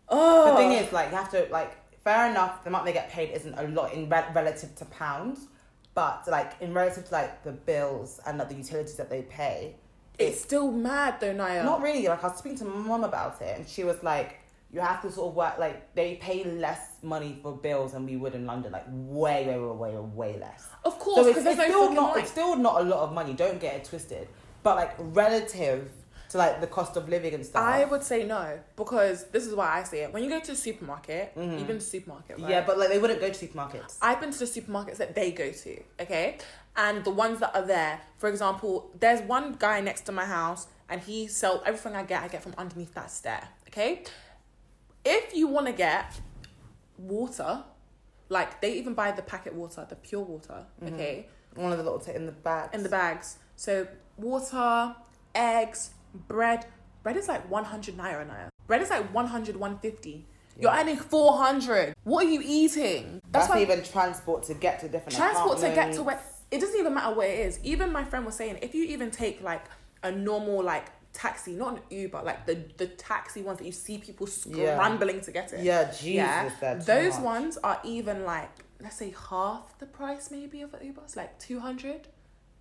Oh. The thing oh. is, like, you have to like. Fair enough, the amount they get paid isn't a lot in re- relative to pounds, but like in relative to like the bills and like the utilities that they pay, it's still mad though, Naya. Not really. Like I was speaking to my mum about it, and she was like, "You have to sort of work. Like they pay less money for bills than we would in London. Like way, way, way, way, way less. Of course, So it's, because it's there's no still not. light. It's still not a lot of money. Don't get it twisted. But like relative to like the cost of living and stuff. I would say no because this is why I say it. When you go to the supermarket, to the supermarket, right? Mm-hmm. yeah, but like they wouldn't go to supermarkets. I've been to the supermarkets that they go to, okay? And the ones that are there, for example, there's one guy next to my house and he sells everything I get, I get from underneath that stair, okay? If you want to get water, like they even buy the packet water, the pure water, Mm-hmm. okay? One of the little t- in the bags. In the bags. So water, eggs, bread. Bread is like 100 naira naira. Bread is like 100, 150. You're earning 400. What are you eating? That's, why even transport to get to different transport to get to where it doesn't even matter where it is. Even my friend was saying, if you even take like a normal like taxi, not an Uber, like the the taxi ones that you see people Yeah. scrambling to get it. Yeah, Jesus, yeah. Those ones are even like let's say half the price maybe of an Uber. It's like two hundred.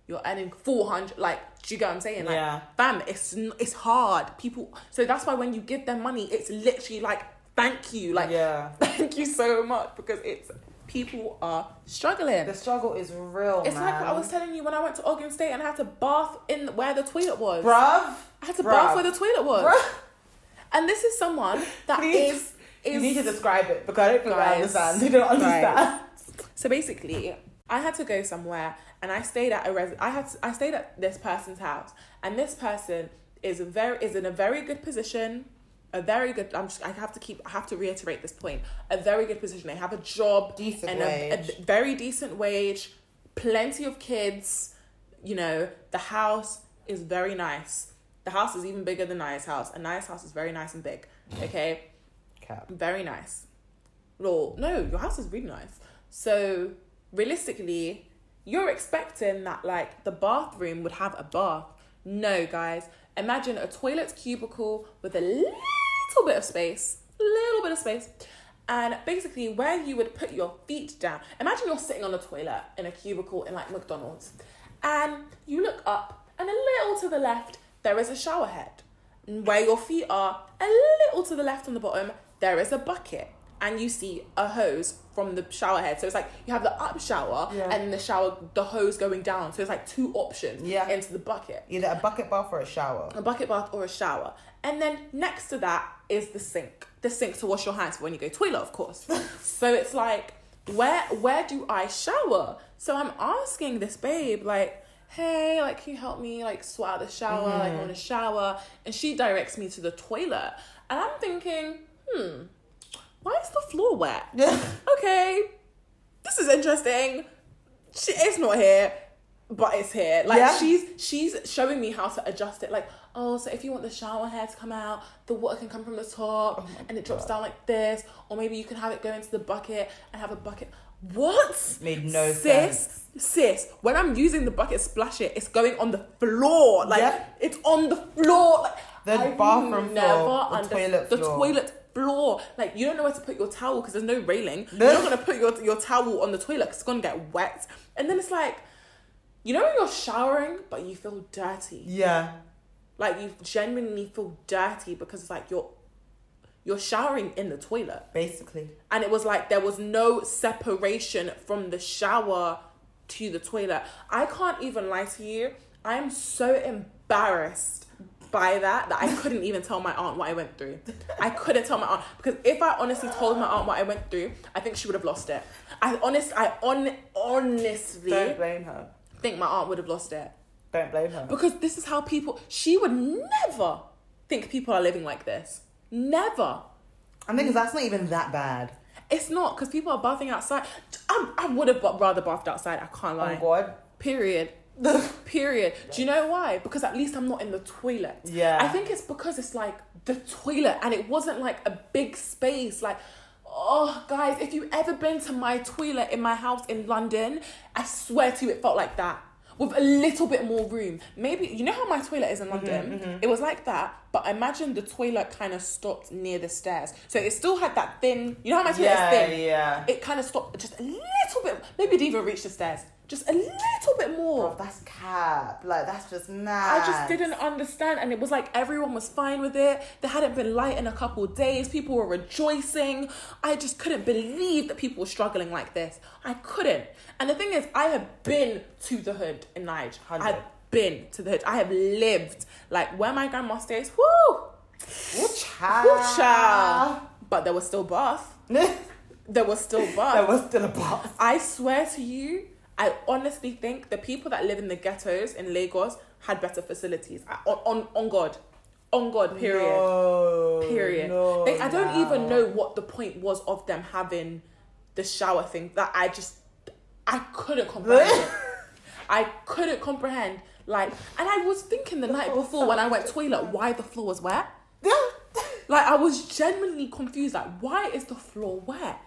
You're earning four hundred. Like, do you get what I'm saying? Like, Yeah. Bam, it's it's hard. People. So that's why when you give them money, it's literally like thank you, like yeah, [laughs] thank you so much because it's people are struggling. the struggle is real. It's man. like what I was telling you when I went to Ogun State and I had to bath in where the toilet was. bruv. I had to bruv. bath where the toilet was. Bruh. And this is someone that Please, is You need to describe it because I don't think I understand. [laughs] They don't Guys. understand. so basically I had to go somewhere and I stayed at a res- I had to, I stayed at this person's house and this person is a very is in a very good position a very good I'm just I have to keep I have to reiterate this point a very good position they have a job Decent and a, a very decent wage plenty of kids you know the house is very nice the house is even bigger than Naya's house and Naya's house is very nice and big okay Cap. very nice. Well, no, your house is really nice. So realistically, you're expecting that like the bathroom would have a bath. No, guys. Imagine a toilet cubicle with a little bit of space, little bit of space. And basically, where you would put your feet down, imagine you're sitting on a toilet in a cubicle in like McDonald's, and you look up, and a little to the left, there is a shower head. Where your feet are, a little to the left on the bottom, there is a bucket. And you see a hose from the shower head. So it's like you have the up shower Yeah. and the shower, the hose going down. So it's like two options Yeah. into the bucket Either a bucket bath or a shower. a bucket bath or a shower. And then next to that is the sink. The sink to wash your hands for when you go toilet, of course. [laughs] so it's like, where where do I shower? So I'm asking this babe, like, hey, like, can you help me like sort out the shower? Like, I want to shower. And she directs me to the toilet. And I'm thinking, hmm, why is the floor wet? okay, this is interesting. She, it's not here, but it's here. Like Yeah. she's she's showing me how to adjust it. Like, oh, so if you want the shower hair to come out, the water can come from the top Oh and it drops down like this, or maybe you can have it go into the bucket and have a bucket. What? Made no sis, sense. Sis, sis, when I'm using the bucket splash it, it's going on the floor. Like Yeah. it's on the floor. Like The I've bathroom never floor, the understood- toilet the floor. toilet floor. Like you don't know where to put your towel because there's no railing. [laughs] You're not gonna put your your towel on the toilet because it's gonna get wet. And then it's like, you know, when you're showering but you feel dirty. Yeah. Like you genuinely feel dirty because it's like you're you're showering in the toilet. Basically. And it was like there was no separation from the shower to the toilet. I can't even lie to you. I am so embarrassed by that that I couldn't even tell my aunt what I went through. I couldn't tell my aunt because if I honestly told my aunt what I went through, I think she would have lost it. I honest I on honestly Don't blame her. think my aunt would have lost it Don't blame her. because this is how people she would never think people are living like this. Never. I think that's not even that bad. It's not because people are bathing outside. I, I would have rather bathed outside. I can't lie. Oh God. Period. The period. Do you know why? Because at least I'm not in the toilet. Yeah. I think it's because it's like the toilet and it wasn't like a big space. Like, oh, guys, if you've ever been to my toilet in my house in London, I swear to you, it felt like that. With a little bit more room. Maybe, you know how my toilet is in mm-hmm, London? Mm-hmm. It was like that, but imagine the toilet kind of stopped near the stairs. So it still had that thin, you know how my toilet Yeah, is thin? yeah. It kind of stopped just a little bit. Maybe didn't even reach the stairs. Just a little bit more. Oh, that's cap. Like that's just mad. I just didn't understand, and it was like everyone was fine with it. There hadn't been light in a couple days. People were rejoicing. I just couldn't believe that people were struggling like this. I couldn't. And the thing is, I have been to the hood in. Hundred. I've been to the hood. I have lived like where my grandma stays. Whoo, Woo child. whoo, child. But there was still bath. [laughs] there There was still bath. was still a [laughs] bath. I swear to you, I honestly think the people that live in the ghettos in Lagos had better facilities. I, on, on on God, on God. Period. No, period. no, They- I don't even know what the point was of them having the shower thing. That I just I couldn't comprehend. [laughs] I couldn't comprehend. Like, and I was thinking the night before when I went to toilet why the floor was wet. [laughs] Like I was genuinely confused. Like, why is the floor wet?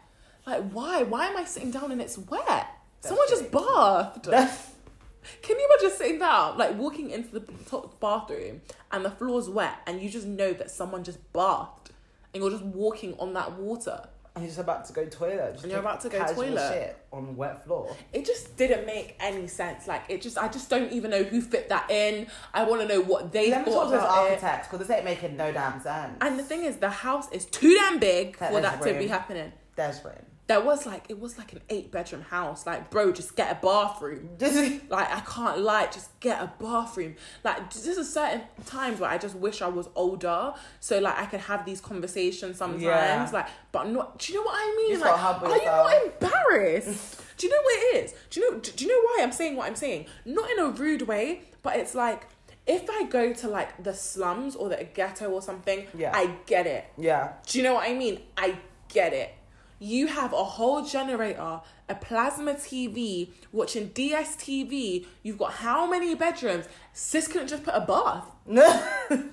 Like, why? Why am I sitting down and it's wet? Someone just bathed. [laughs] Can you imagine sitting down, like walking into the top bathroom and the floor's wet, and you just know that someone just bathed, and you're just walking on that water? And you're just about to go toilet. Just And you're about to go toilet. Shit on wet floor. It just didn't make any sense. Like it just, I just don't even know who fit that in. I want to know what they Let me thought talk to those about architects because this ain't making no damn sense. And the thing is, the house is too damn big That for that to be happening. There's room. There was like, it was like an eight bedroom house. Like, bro, just get a bathroom. [laughs] [laughs] Like I can't lie, just get a bathroom. Like there's a certain times where I just wish I was older, so like I could have these conversations sometimes. Yeah. Like, but not. Do you know what I mean? Just like, are you not embarrassed? [laughs] do you know what it is? Do you know? Do, do you know why I'm saying what I'm saying? Not in a rude way, but it's like if I go to like the slums or the ghetto or something, Yeah. I get it. yeah. Do you know what I mean? I get it. You have a whole generator, a plasma TV, watching DSTV. You've got how many bedrooms? Sis couldn't just put a bath. No. [laughs]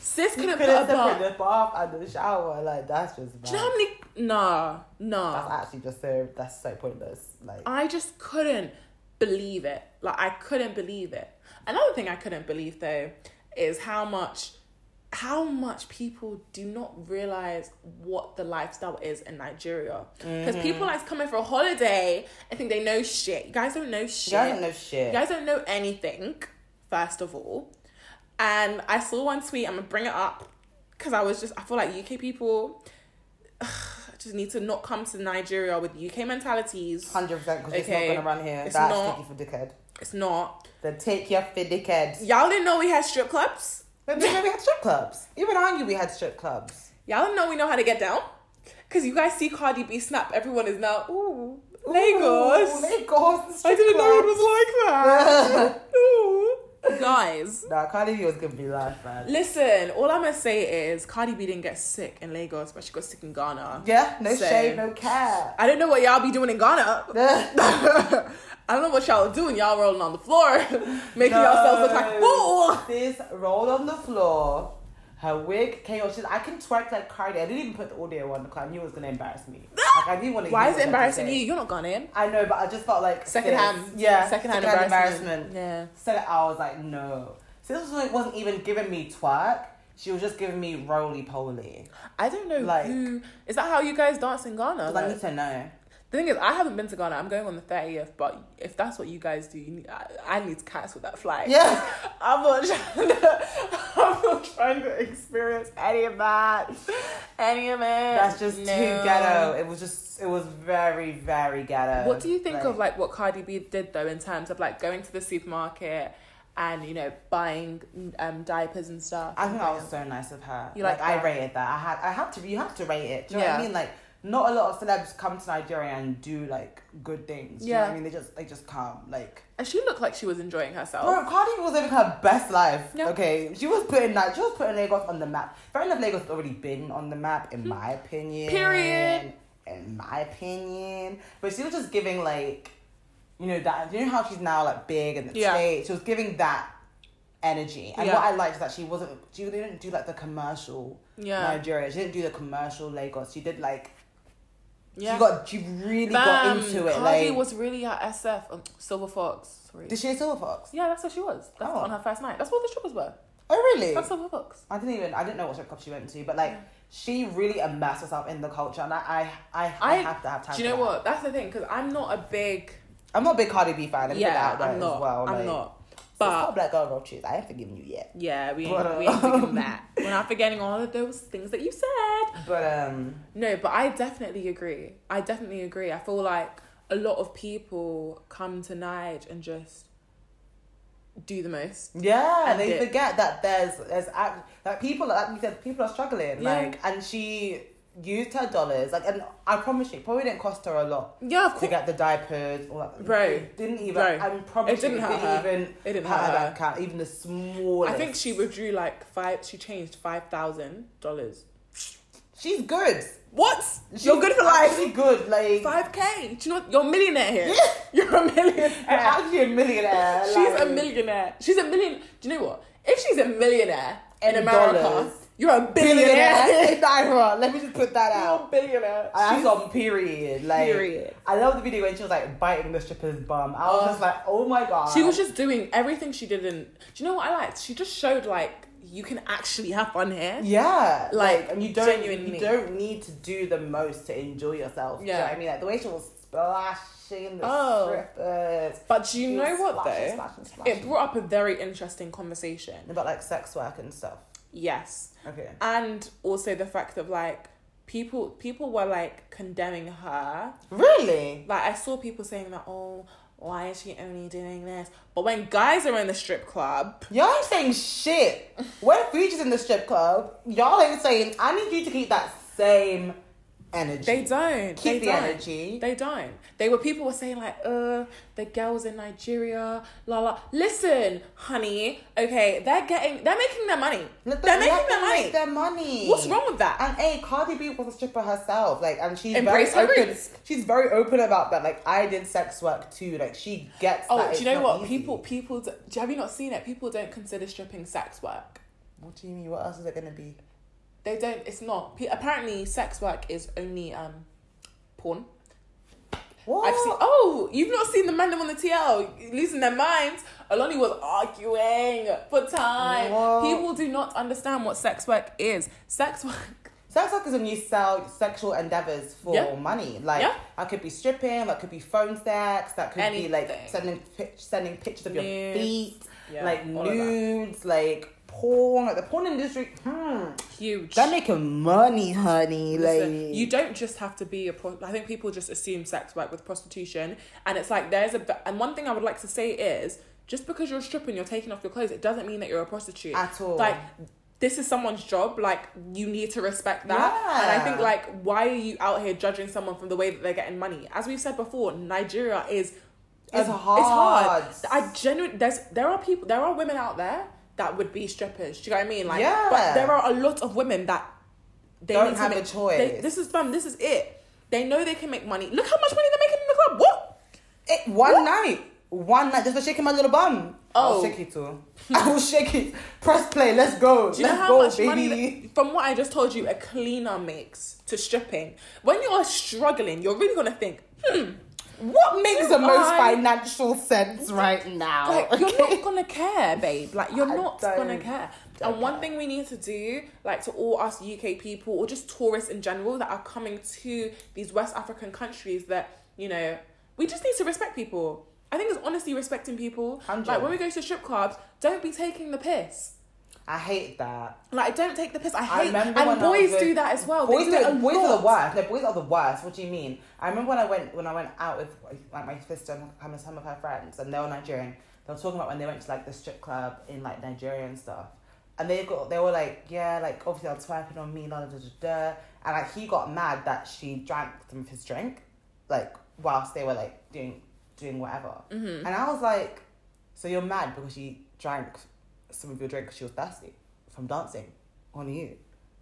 Sis couldn't put Couldn't a bath. the bath and the shower. Like that's just. Do you know how many? Nah, nah. That's actually just so. That's so pointless. Like. I just couldn't believe it. Like I couldn't believe it. Another thing I couldn't believe though is how much how much people do not realize what the lifestyle is in Nigeria. Because mm-hmm. people like coming for a holiday and think they know shit. You guys don't know shit. You guys don't know shit. You guys don't know anything, first of all. And I saw one tweet, I'm gonna bring it up because I was just, I feel like UK people just need to not come to Nigeria with UK mentalities. Hundred percent, because it's Okay. not gonna run here. It's That's not. for dickhead. It's not. Then take your for dickhead. Y'all didn't know we had strip clubs. But we we had strip clubs. Even I knew we had strip clubs. Y'all know we know how to get down. Cause you guys see Cardi B snap, everyone is now ooh Lagos. Ooh, Lagos. I didn't know it was like that. [laughs] ooh. Guys, Nah, Cardi B was giving me life, man. listen. All I'm gonna say is Cardi B didn't get sick in Lagos, but she got sick in Ghana. Yeah, no So- shade, no care. I don't know what y'all be doing in Ghana. [laughs] [laughs] I don't know what y'all are doing. Y'all rolling on the floor, [laughs] making yourselves look like fool. This rolled on the floor. Her wig came off. She's, I can twerk like Cardi. I didn't even put the audio on because I knew it was gonna embarrass me. Like I didn't want to. Why is it embarrassing you? You're not Ghanaian. I know, but I just felt like Second sis, hand. Yeah, Second hand secondhand embarrassment. Yeah. So I was like, no. So this was, wasn't even giving me twerk. She was just giving me roly poly. I don't know Like- who. Is that how you guys dance in Ghana? 'Cause I need to know. The thing is, I haven't been to Ghana. I'm going on the 30th, but if that's what you guys do, you need, I, I need to cancel that flight. Yeah. [laughs] I'm not trying to. [laughs] I'm not trying to experience any of that. Any of it. That's just No. too ghetto. It was just, it was very, very ghetto. What do you think of like what Cardi B did though, in terms of like going to the supermarket and you know buying um diapers and stuff? I think that was so nice of her. You like, like I rated that. I had, I had to. You have to rate it. Do you know what I Yeah. mean? Like, not a lot of celebs come to Nigeria and do like good things. Do you know Yeah. I mean? They just, they just come. Like, And she looked like she was enjoying herself. Bro, Cardi was living her best life. Yeah. Okay, she was putting that. She was putting Lagos on the map. Fair enough, Lagos already been on the map, in my opinion. Hmm. Period. In my opinion, but she was just giving like, you know that. You know how she's now like big in the Yeah. states. She was giving that energy, and Yeah. what I liked is that she wasn't. She didn't do like the commercial Yeah. Nigeria. She didn't do the commercial Lagos. She did like. Yeah. She got. She really got Bam, into it. Cardi like, was really at SF. Um, Silver Fox. Sorry. did she say Silver Fox? Yeah, that's what she was. That's Oh. on her first night. That's what the strippers were. Oh really? That's Silver Fox. I didn't even I didn't know what strip club she went to, but like she really immersed herself in the culture, and I I I, I, have to have time. Do you know that. what? That's the thing, because I'm not a big. I'm not a big Cardi B fan. Let me put that Yeah, out there I'm not. as well. I'm like, not. So it's But called Black Girl Roaches. I ain't forgiven you yet. yeah, we ain't, But, uh, we ain't forgetting [laughs] that. We're not forgetting all of those things that you said. But um, No, but I definitely agree. I definitely agree. I feel like a lot of people come to Nige and just do the most. yeah, And they forget that there's there's act, that people like you said people are struggling. Yeah. Like, and she used her dollars. Like, and I promise you, it probably didn't cost her a lot. Yeah, of course. To get the diapers, all that. It didn't even. Bro. I promise It didn't it her. even. It didn't hurt her bank account, even the smallest. I think she withdrew like five. She changed five thousand dollars. She's good. What? She's You're good for life. Good. Like Five k. Do you know what? You're a millionaire here. Yeah. [laughs] You're a millionaire. actually a millionaire. She's like, a millionaire. She's a million. Do you know what? If she's a millionaire in In America, dollars. You're a billionaire. [laughs] billionaire. Naira. Let me just put that out. you're a billionaire. I She's- on period. Like Period. I love the video when she was like biting the stripper's bum. I was Oh. just like, oh my god. She was just doing everything she did in. Do you know what I liked? She just showed like you can actually have fun here. Yeah, Like, and you don't genuinely. you don't need to do the most to enjoy yourself. Do you know Yeah. what I mean? Like the way she was splashing the Oh. strippers. But do you know what splashing, though? splashing, splashing. It brought up a very interesting conversation. about like sex work and stuff. Yes. Okay. And also the fact of like people people were like condemning her. Really? Like I saw people saying that, oh, why is she only doing this? But when guys are in the strip club, Y'all ain't saying shit. When Future's in the strip club, y'all ain't saying, I need you to keep that same energy. they don't. Keep they the don't. energy. They don't. They were people were saying like, uh, the girls in Nigeria, la la. Listen, honey, okay, they're getting, they're making their money. Let they're making their money. make their money. What's wrong with that? And a Cardi B was a stripper herself, like, and she's Embrace very her open. roots. She's very open about that. Like, I did sex work too. Like, she gets. Oh, do you know what? easy. People, people, do, have you not seen it? People don't consider stripping sex work. What do you mean? What else is it gonna be? They don't. It's not. Apparently, sex work is only um, porn. What? I've seen. Oh, you've not seen the man on the TL losing their minds. Aloni was arguing for time. What? People do not understand what sex work is. Sex work. [laughs] Sex work is when you sell sexual endeavors for Yeah. money. Like Yeah. that could be stripping, that could be phone sex, that could be like sending sending pictures of your Nudes. feet, Yeah, like all of that. nudes, like porn. Like the porn industry, hmm, Huge. they're making money, honey. Listen, like you don't just have to be a pro- I think people just assume sex work with prostitution and it's like there's a and one thing I would like to say is just because you're stripping you're taking off your clothes it doesn't mean that you're a prostitute At all. like this is someone's job like you need to respect that Yeah. and I think like why are you out here judging someone from the way that they're getting money as we've said before Nigeria is It's a- hard. it's hard I genuinely there's there are people there are women out there that would be strippers do you know what I mean like Yeah. but there are a lot of women that they Don't have a choice. they- this is fun. This is it. They know they can make money. Look how much money they're making in the club. What? it, one night, one night, just for shaking my little bum. I'll Oh. shake it too. [laughs] I will shake it. Press play. Let's go. Do you Let's know how go, much baby. money? That, from what I just told you, a cleaner makes to stripping. When you're struggling, you're really gonna think, hmm, What makes the most I- financial sense right now? like you're not gonna care, babe. Like you're I not gonna care. And one care. thing we need to do, like to all us UK people or just tourists in general that are coming to these West African countries, that you know, we just need to respect people. I think it's honestly respecting people. Hundred. Like when we go to strip clubs, don't be taking the piss. I hate that. Like I don't take the piss. I I hate remember and boys was do that as well. Boys, do it boys are the worst. No, boys are the worst. What do you mean? I remember when I went when I went out with like my sister and some of her friends, and they were Nigerian. They were talking about when they went to like the strip club in like Nigeria and stuff, and they got they were like, yeah, like obviously I was swiping on me, da da da da, da. and like he got mad that she drank some of his drink, like whilst they were like doing doing whatever, Mm-hmm. and I was like, so you're mad because she drank some of your drink because she was thirsty from dancing on you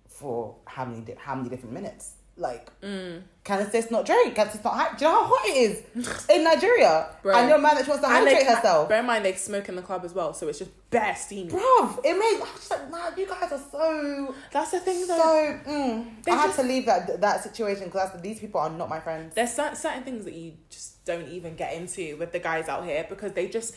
for how many di- how many different minutes? Like, Mm. can sis not drink? Can sis not hydrate? Do you know how hot it is in Nigeria? Bro. And you're that she wants to hydrate herself. Bear in mind they smoke in the club as well, so it's just bare steamy. Bruv, it made. I was just like, nah, you guys are so. That's the thing though. So, mm, I had to leave that that situation because these people are not my friends. There's cer- certain things that you just don't even get into with the guys out here because they just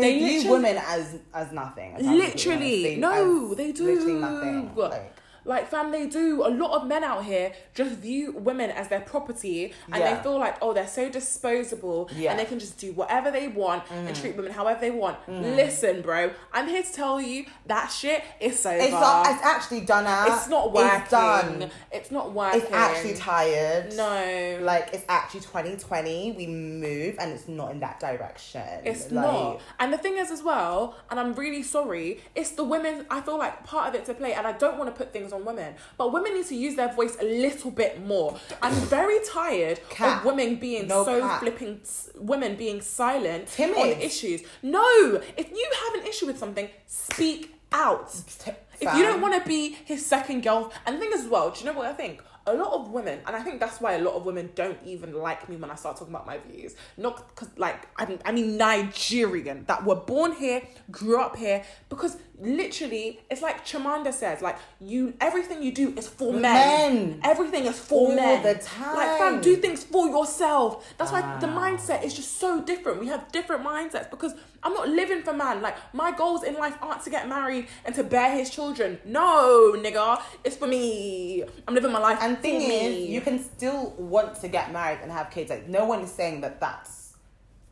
They, They view women as as nothing. as literally no, they do. literally nothing. Like, Like fam, they do. A lot of men out here just view women as their property, and Yeah. they feel like oh they're so disposable, Yeah. and they can just do whatever they want and mm. treat women however they want. Mm. Listen, bro, I'm here to tell you that shit is so. it's not. It's actually done out. It's not working. It's done. It's not working. It's actually tired. no. Like it's actually 2020. We move and it's not in that direction. It's like, not. And the thing is, as well, and I'm really sorry, it's the women, I feel like part of it to play, and I don't want to put things on women, but women need to use their voice a little bit more. I'm very tired Cap. of women being No so cap. flipping, women being silent Timid. on issues. No! If you have an issue with something, speak out. T- If you don't want to be his second girl, and the thing is, as well, do you know what I think? A lot of women, and I think that's why a lot of women don't even like me when I start talking about my views. Not because, like, I mean, I mean Nigerian that were born here, grew up here, because literally, it's like Chimamanda says, like, you, everything you do is for men. Men. Everything is for All men. the Like, fam, do things for yourself. That's why the ah. mindset is just so different. We have different mindsets because I'm not living for man. Like my goals in life aren't to get married and to bear his children. No, nigga, it's for me. I'm living my life. And for thing me. is, you can still want to get married and have kids. Like no one is saying that that's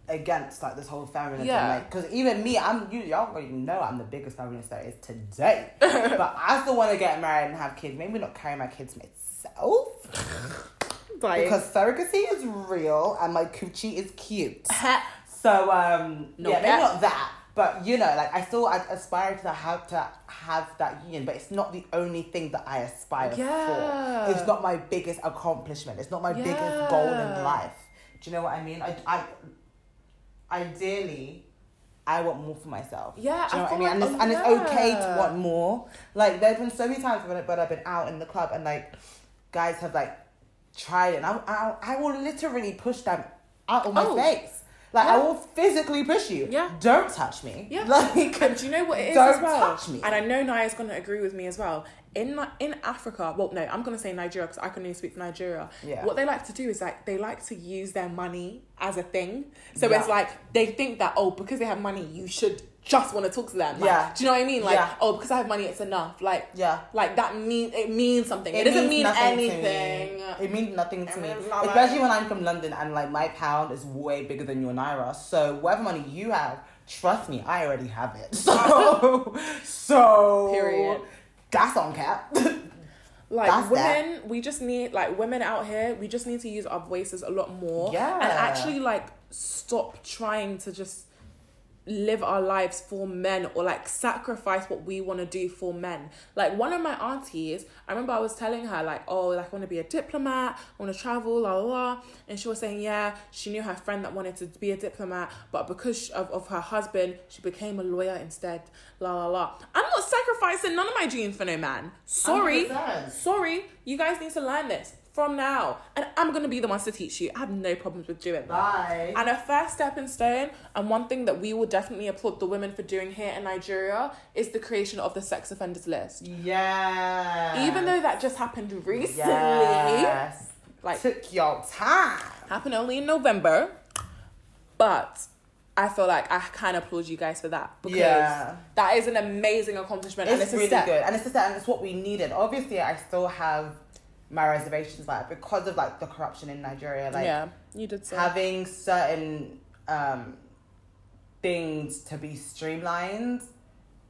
against like this whole feminism. Yeah. Like because even me, I'm you y'all already know I'm the biggest feminist there is today. [laughs] but I still want to get married and have kids. Maybe not carry my kids myself [laughs] Like, because surrogacy is real and my coochie is cute. [laughs] So um Not yeah, maybe that. not that. But you know, like I still I aspire to have to have that union, but it's not the only thing that I aspire Yeah. for. It's not my biggest accomplishment. It's not my biggest goal in life. Do you know what I mean? I, I ideally I want more for myself. Yeah, Do you know I what I mean? And it's, oh, and it's okay to want more. Like there's been so many times when, when I've been out in the club and like guys have like tried it, and I I, I will literally push them out of my Oh. face. Like I will physically push you. Yeah. Don't touch me. Yeah. [laughs] Like And do you know what it is Don't as well? touch me. And I know Naya's gonna agree with me as well. In in Africa, well, no, I'm gonna say Nigeria because I can only speak for Nigeria. Yeah. What they like to do is like they like to use their money as a thing. So Yeah. it's like they think that oh, because they have money, you should just want to talk to them. Like, Yeah. Do you know what I mean? Like Yeah. oh, because I have money, it's enough. Like Yeah. like that mean it means something. It, doesn't mean nothing me. anything. It means nothing to It me. means nothing. Especially when I'm from London and like my pound is way bigger than your naira. So whatever money you have, trust me, I already have it. [laughs] So so Period. That's on cap. [laughs] like That's women we just need like women out here we just need to use our voices a lot more Yeah. and actually like stop trying to just live our lives for men or like sacrifice what we want to do for men. Like one of my aunties i remember i was telling her like oh like i want to be a diplomat i want to travel la la and she was saying yeah she knew her friend that wanted to be a diplomat but because of, of her husband she became a lawyer instead. La la la. I'm not sacrificing none of my dreams for no man. Sorry. 100%. sorry, you guys need to learn this from now. And I'm gonna be the ones to teach you. I have no problems with doing that. Bye. And a first stepping stone, and one thing that we will definitely applaud the women for doing here in Nigeria is the creation of the sex offenders list. Yeah. Even though that just happened recently, yes. like took your time. happened only in November, but I feel like I kind of applaud you guys for that because Yeah. that is an amazing accomplishment and It's it's a really step. good, and it's just and it's what we needed. Obviously, I still have my reservations, like because of like the corruption in Nigeria, like yeah, you did so. having certain um things to be streamlined.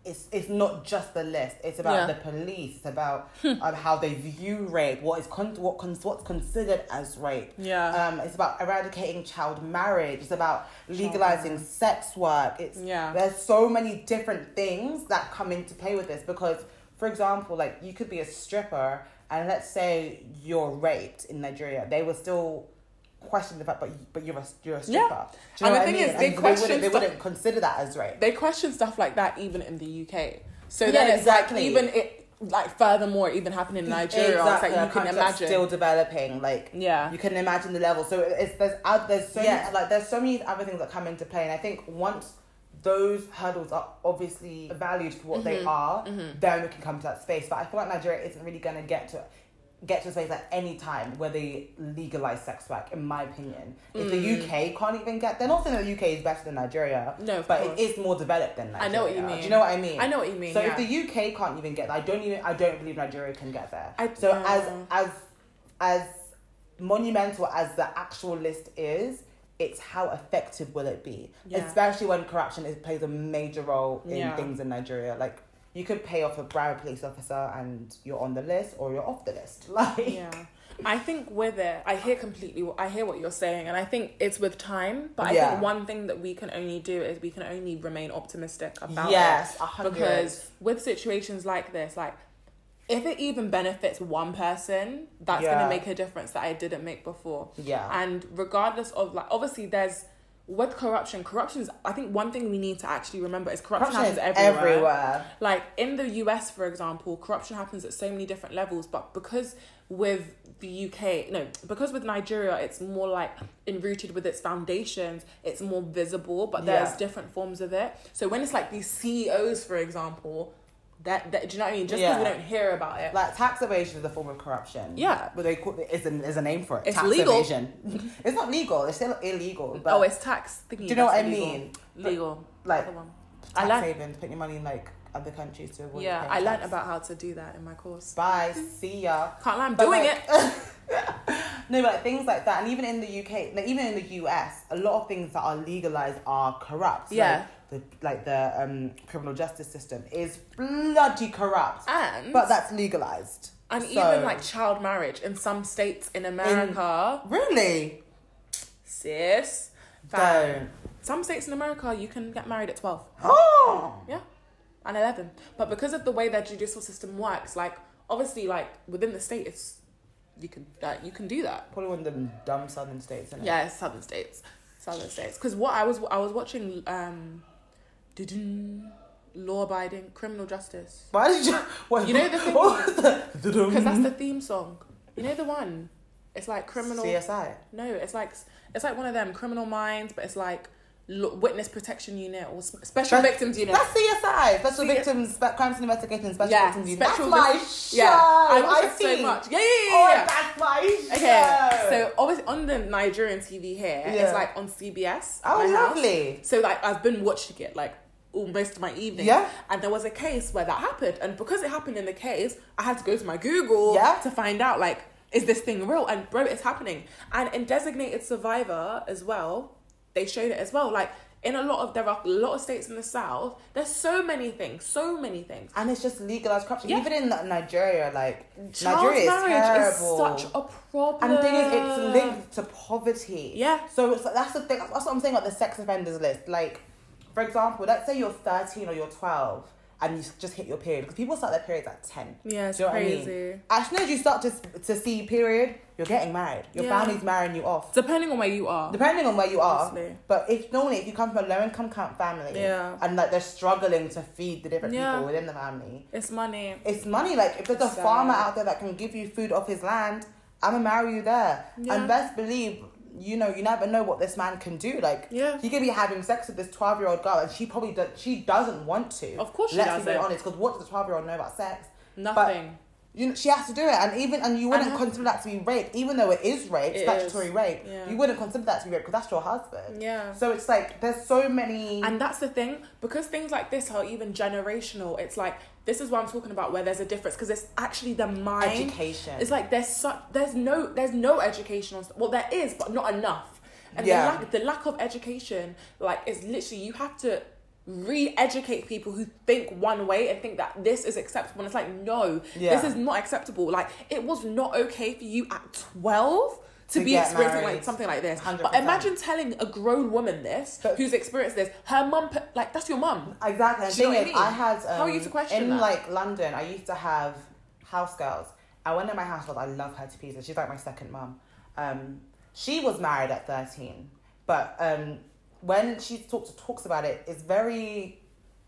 It's, it's not just the list. It's about Yeah. the police. It's about [laughs] um, how they view rape. What is con- what con- what's considered as rape. Yeah. Um, it's about eradicating child marriage. It's about legalizing sex work. It's Yeah. There's so many different things that come into play with this because, for example, like you could be a stripper and let's say you're raped in Nigeria, they will still question the fact, but but you're a you're a stripper. Yeah. Do you And the what I thing mean? is, they And question wouldn't, they wouldn't consider that as rape. they question stuff like that even in the UK. So Yeah, then it's exactly. like even it like furthermore even happening in Nigeria. Exactly. It's like you can imagine. still developing. Like yeah. you can imagine the level. So it's there's uh, there's so Yeah. many, like there's so many other things that come into play, and I think once those hurdles are obviously valued for what they Mhm. are, Mhm. then we can come to that space. But I feel like Nigeria isn't really going to get to get to a space at any time where they legalize sex work. In my opinion, if the Mm. UK can't even get, they're not saying the UK is better than Nigeria. No, But course. it is more developed than Nigeria. I know what you mean. Do you know what I mean? I know what you mean. So yeah. if the UK can't even get, I don't even, I don't believe Nigeria can get there. I- so uh, as as as monumental as the actual list is, it's how effective will it be? Yeah. Especially when corruption is, plays a major role in Yeah. things in Nigeria. Like you could pay off a bribe police officer and you're on the list, or you're off the list. [laughs] Like yeah. I think with it, I hear completely. what- I hear what you're saying, and I think it's with time. But I Yeah. think one thing that we can only do is we can only remain optimistic about it. yes, a hundred. because with situations like this like if it even benefits one person that's Yeah. going to make a difference that i didn't make before yeah, and regardless of like obviously there's with corruption corruption is i think one thing we need to actually remember is corruption, corruption is happens everywhere. everywhere. like in the us for example corruption happens at so many different levels but because with the uk no because with nigeria it's more like enrooted with its foundations it's more visible but there's Yeah. different forms of it so when it's like these ceos for example that, that do you know what i mean just because Yeah. we don't hear about it Like tax evasion is a form of corruption. Yeah. but they call it is a, is a name for it. It's tax legal. evasion. it's not legal. It's still illegal. But oh it's tax thingy do you know what I mean? legal Like tax learned- havens, put your money in like other countries to avoid. yeah i learned tax. about how to do that in my course Bye. See ya. can't lie i'm But, doing like, it [laughs] No, but like, things like that, and even in the UK, like, even in the US, a lot of things that are legalized are corrupt. Yeah. Like the like the um, criminal justice system is bloody corrupt, and but that's legalized. And So- even like child marriage in some states in America, Really? sis. fam, Don't. Some states in America you can get married at twelve. Oh. [gasps] Yeah, and eleven. But because of the way their judicial system works, like obviously, like within the state, it's you can like you can do that. Probably one of them dumb southern states, isn't it? Yeah, southern states, southern states. Because what I was I was watching, um, law abiding criminal justice. Why did you? [laughs] What, You know the thing Because that's the theme song. You know the one. It's like criminal. CSI. No, it's like it's like one of them criminal minds, but it's like witness protection unit or special That's- victims unit. That's CSI, Special C- Victims, Crimes and Investigations, Special yeah, Victims Unit. special That's my show. Yeah, I watch so much. Yeah, yeah, yeah, Oh, yeah. that's my show. Okay, so obviously on the Nigerian TV here, Yeah. it's like on CBS. Oh, my house. lovely. So like I've been watching it like all most of my evening. Yeah. And there was a case where that happened, and because it happened in the case, I had to go to my Google Yeah. to find out like is this thing real? And bro, it's happening. And in Designated Survivor as well, they showed it as well. Like in a lot of there are a lot of states in the south. There's so many things, so many things. And it's just legalized corruption. Yeah. Even in Nigeria, like Child Nigeria is marriage terrible. is such a problem. and the thing is, it's linked to poverty. Yeah. So it's like, that's the thing. That's what I'm saying about the sex offenders list. Like, for example, let's say you're 13 or you're 12 and you just hit your period because people start their periods at 10. Yeah, it's Do you know what I mean? crazy. As soon as you start to to see period, you're getting married. Your Yeah. family's marrying you off. Depending on where you are. Depending on where you are, Honestly. but if normally if you come from a low income family, Yeah. and like they're struggling to feed the different Yeah. people within the family, It's money. it's money. Like if there's a Sad. farmer out there that can give you food off his land, I'm gonna marry you there. Yeah. And best believe, you know, you never know what this man can do. Like Yeah. he could be having sex with this twelve year old girl, and she probably does, she doesn't want to. Of course she Let's be honest, because what does a twelve year old know about sex? Nothing. You know, she has to do it, and even and you wouldn't And- consider that to be rape, even though it is rape, It statutory is. rape. Yeah. You wouldn't consider that to be rape because that's your husband. yeah. So it's like there's so many. And that's the thing, because things like this are even generational. It's like this is what I'm talking about, where there's a difference, because it's actually the mind. education. It's like there's such there's no there's no education on well there is, but not enough. And Yeah. the lack the lack of education, like is literally you have to re-educate people who think one way and think that this is acceptable. And it's like no, Yeah. this is not acceptable. Like it was not okay for you at twelve. To, To be experiencing married. like something like this, 100%. but imagine telling a grown woman this, But- who's experienced this, her mum, like that's your mum. Exactly. Do you thing I is, mean? I had um, How are you to question in that? like London. I used to have house girls. I went to my house girl. I love her to pieces. She's like my second mum. Um, she was married at thirteen, but um, when she talks talks about it, it's very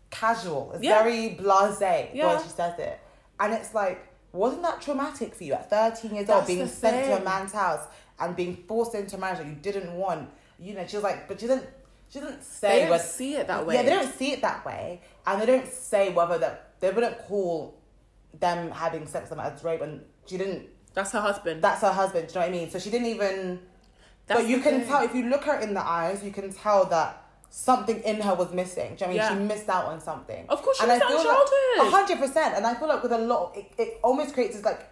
casual. It's Yeah. very blasé Yeah. when she says it, and it's like, wasn't that traumatic for you at thirteen years old, being sent to a man's house and being forced into marriage that you didn't want? You know, she was like, but she didn't. She didn't say They don't what- see it that way. yeah, they don't see it that way, and they don't say whether that they wouldn't call them having sex with them as rape, and she didn't. That's her husband. That's her husband. Do you know what I mean? So she didn't even. That's but you can thing. tell if you look her in the eyes, you can tell that something in her was missing. Do you know what I mean? Yeah. She missed out on something. Of course she and missed out on childhood. Hundred percent. And I feel like with a lot, it, it almost creates this like.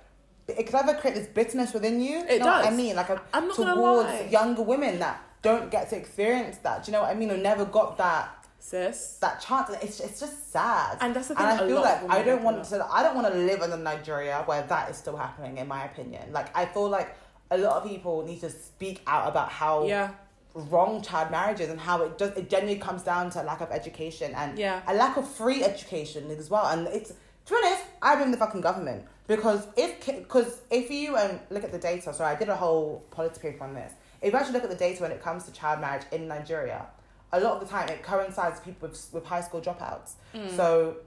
It could either create this bitterness within you. It you know what I mean? Like a, I'm not towards lie. younger women that don't get to experience that. Do you know what I mean? Who never got that Sis. that chance. It's it's just sad. And that's the thing, And I feel like I don't want to. I don't want to live in a Nigeria where that is still happening. In my opinion, like I feel like a lot of people need to speak out about how Yeah. wrong child marriage is and how it does. It generally comes down to a lack of education and Yeah. a lack of free education as well. And it's to be honest, I blame the fucking government because if because if you um, look at the data, so I did a whole policy paper on this. If you actually look at the data when it comes to child marriage in Nigeria, a lot of the time it coincides with people with, with high school dropouts. Mm. So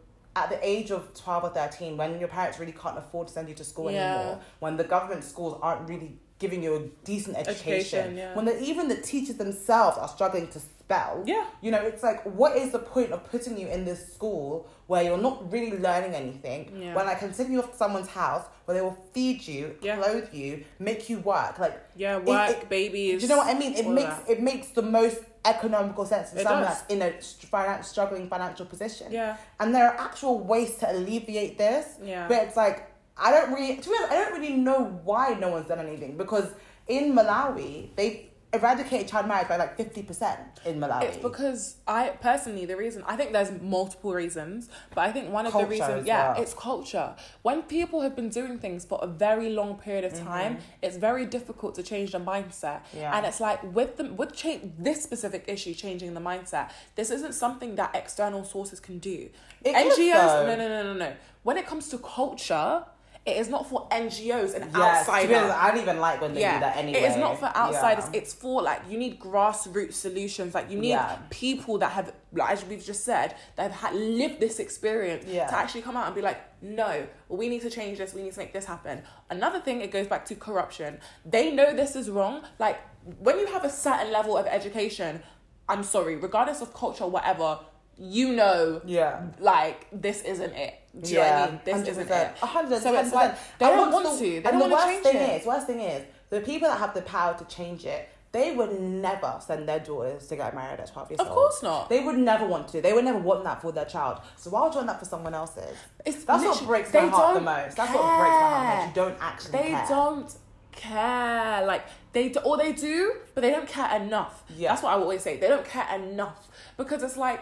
at the age of 12 or 13, when your parents really can't afford to send you to school Yeah. anymore, when the government schools aren't really giving you a decent education, Education, yeah. when the, even the teachers themselves are struggling to spell, Yeah. you know, it's like, what is the point of putting you in this school where you're not really learning anything? Yeah. When I can send you off to someone's house where they will feed you, Yeah. clothe you, make you work. Like, Yeah, work, it- babies. do you know what I mean? It makes that. it makes the most economical sense It someone that's in a str- finan- struggling financial position. Yeah. And there are actual ways to alleviate this. Yeah. But it's like I don't really to be honest, I don't really know why no one's done anything because in Malawi they eradicated child marriage by like fifty percent in Malawi. It's because I personally the reason I think there's multiple reasons, but I think one of Culture the reasons yeah, well. it's culture. When people have been doing things for a very long period of time, it's very difficult to change the mindset. Mm-hmm. Yeah. And it's like with the with change this specific issue changing the mindset, this isn't something that external sources can do. It NGOs no no no no no. When it comes to culture, it is not for NGOs and Yes, outsiders. I don't even like when they do that anyway. It is not for outsiders. Yeah. It's for like you need grassroots solutions. Like you need Yeah. people that have, like, as we've just said, that have had, lived this experience Yeah. to actually come out and be like, no, we need to change this. We need to make this happen. Another thing, it goes back to corruption. They know this is wrong. Like when you have a certain level of education. I'm sorry, regardless of culture, whatever, you know, Yeah. like this isn't it. Do you know what I mean? This isn't it. A hundred, So it's like they don't want the- to. They and don't the want to worst change thing it. Is, worst thing is, the people that have the power to change it, they would never send their daughters to get married at twelve years Of old. course not. They would never want to. They would never want that for their child. So why would you want that for someone else's? It's That's what breaks my heart the most. That's what breaks my heart. Care. you don't actually They care. don't care. Like they do, or they do, but they don't care enough. Yeah. That's what I always say. They don't care enough because it's like,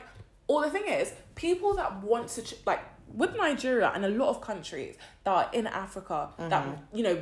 or the thing is, people that want to ch- like with Nigeria and a lot of countries that are in Africa that Mm-hmm. you know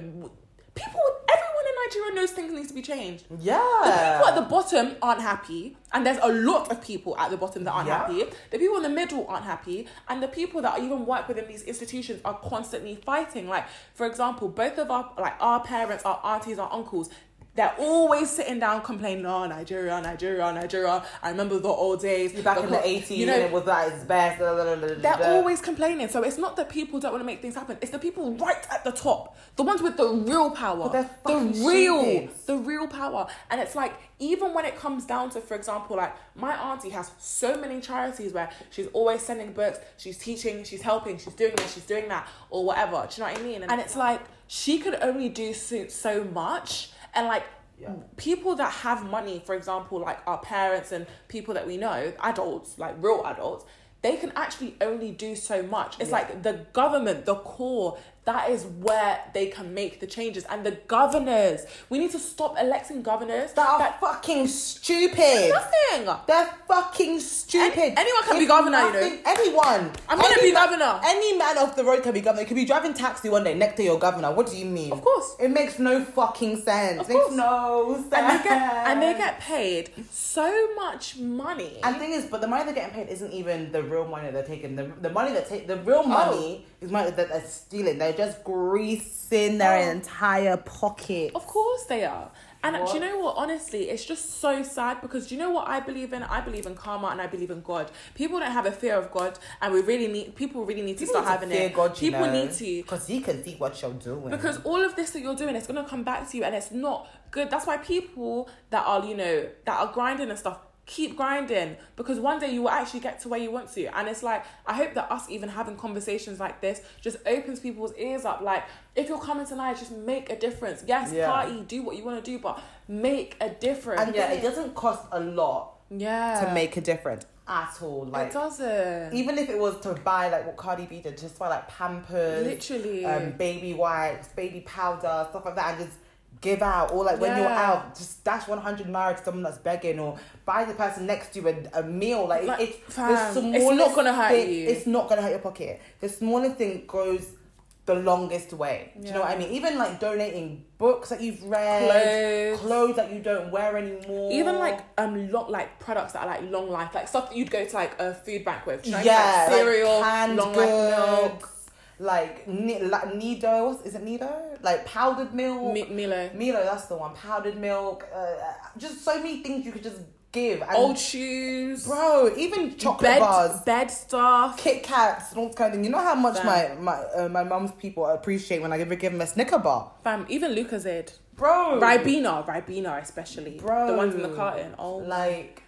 people everyone in Nigeria knows things need to be changed. Yeah. The people at the bottom aren't happy, and there's a lot of people at the bottom that aren't Yeah. happy. The people in the middle aren't happy, and the people that even work within these institutions are constantly fighting. Like, for example, both of our like our parents, our aunties, our uncles. They're always sitting down complaining, oh, Nigeria, Nigeria, Nigeria. I remember the old days. Back in the 80s, you know, and it was at its best. blah, blah, blah, blah, they're always complaining. So it's not that people don't want to make things happen. It's the people right at the top, the ones with the real power, the real, the real power. And it's like even when it comes down to, for example, like my auntie has so many charities where she's always sending books, she's teaching, she's helping, she's doing this, she's doing that, or whatever. Do you know what I mean? And it's like she could only do so, so much, and like Yeah. people that have money, for example, like our parents and people that we know, adults, like real adults, they can actually only do so much. It's Yeah. like the government, the core, that is where they can make the changes. And the governors, we need to stop electing governors That are that fucking stupid. nothing. They're fucking stupid. Any- anyone can be It's governor, you know. Anyone. I'm gonna Any be ma- governor. Any man off the road can be governor. You could be driving taxi one day next to your governor. What do you mean? Of course. It makes no fucking sense. Of makes course. no sense. And they get and they get paid so much money. And the thing is, but the money they're getting paid isn't even the real money they're taking. The, the money that take the real oh. money is money that they're stealing. They're just greasing their Oh. entire pocket. Of course they are. And do you know what? Honestly, it's just so sad because do you know what I believe in? I believe in karma and I believe in God. People don't have a fear of God, and we really need people really need to People start need having fear it. God, you people know, need to because He can see what you're doing. because all of this that you're doing is gonna come back to you, and it's not good. That's why people that are you know that are grinding and stuff keep grinding because one day you will actually get to where you want to. And it's like i hope that us even having conversations like this just opens people's ears up. Like if you're coming tonight just make a difference. Yes Yeah. party do what you want to do but make a difference. And yeah, it doesn't cost a lot yeah. to make a difference at all. Like it doesn't. even if it was to buy like what Cardi B did, just buy like Pampers, literally. um, baby wipes, baby powder, stuff like that, and just give out. Or like when you're out, just dash one hundred naira to someone that's begging, or buy the person next to you a, a meal. Like, Like, it's fam, the it's not gonna hurt thing- you. It's not gonna hurt your pocket. The smallest thing goes the longest way. Do you know what I mean? Even like donating books that you've read, Clothes. clothes that you don't wear anymore. even like um long like products that are like long life like stuff that you'd go to like a food bank with you know? yeah, like cereal like long goods, life milk like, like Nido. What's, is it Nido? Like powdered milk. Mi- Milo Milo, that's the one. Powdered milk. Uh, just so many things you could just give. And old shoes bro, even chocolate bed bars. bed stuff Kit Kats and all kind of thing. You know how much Fam. my my uh, my mum's people appreciate when I give give them a Snicker bar, fam even Lucozade bro. Ribena Ribena especially Bro. the ones in the carton oh like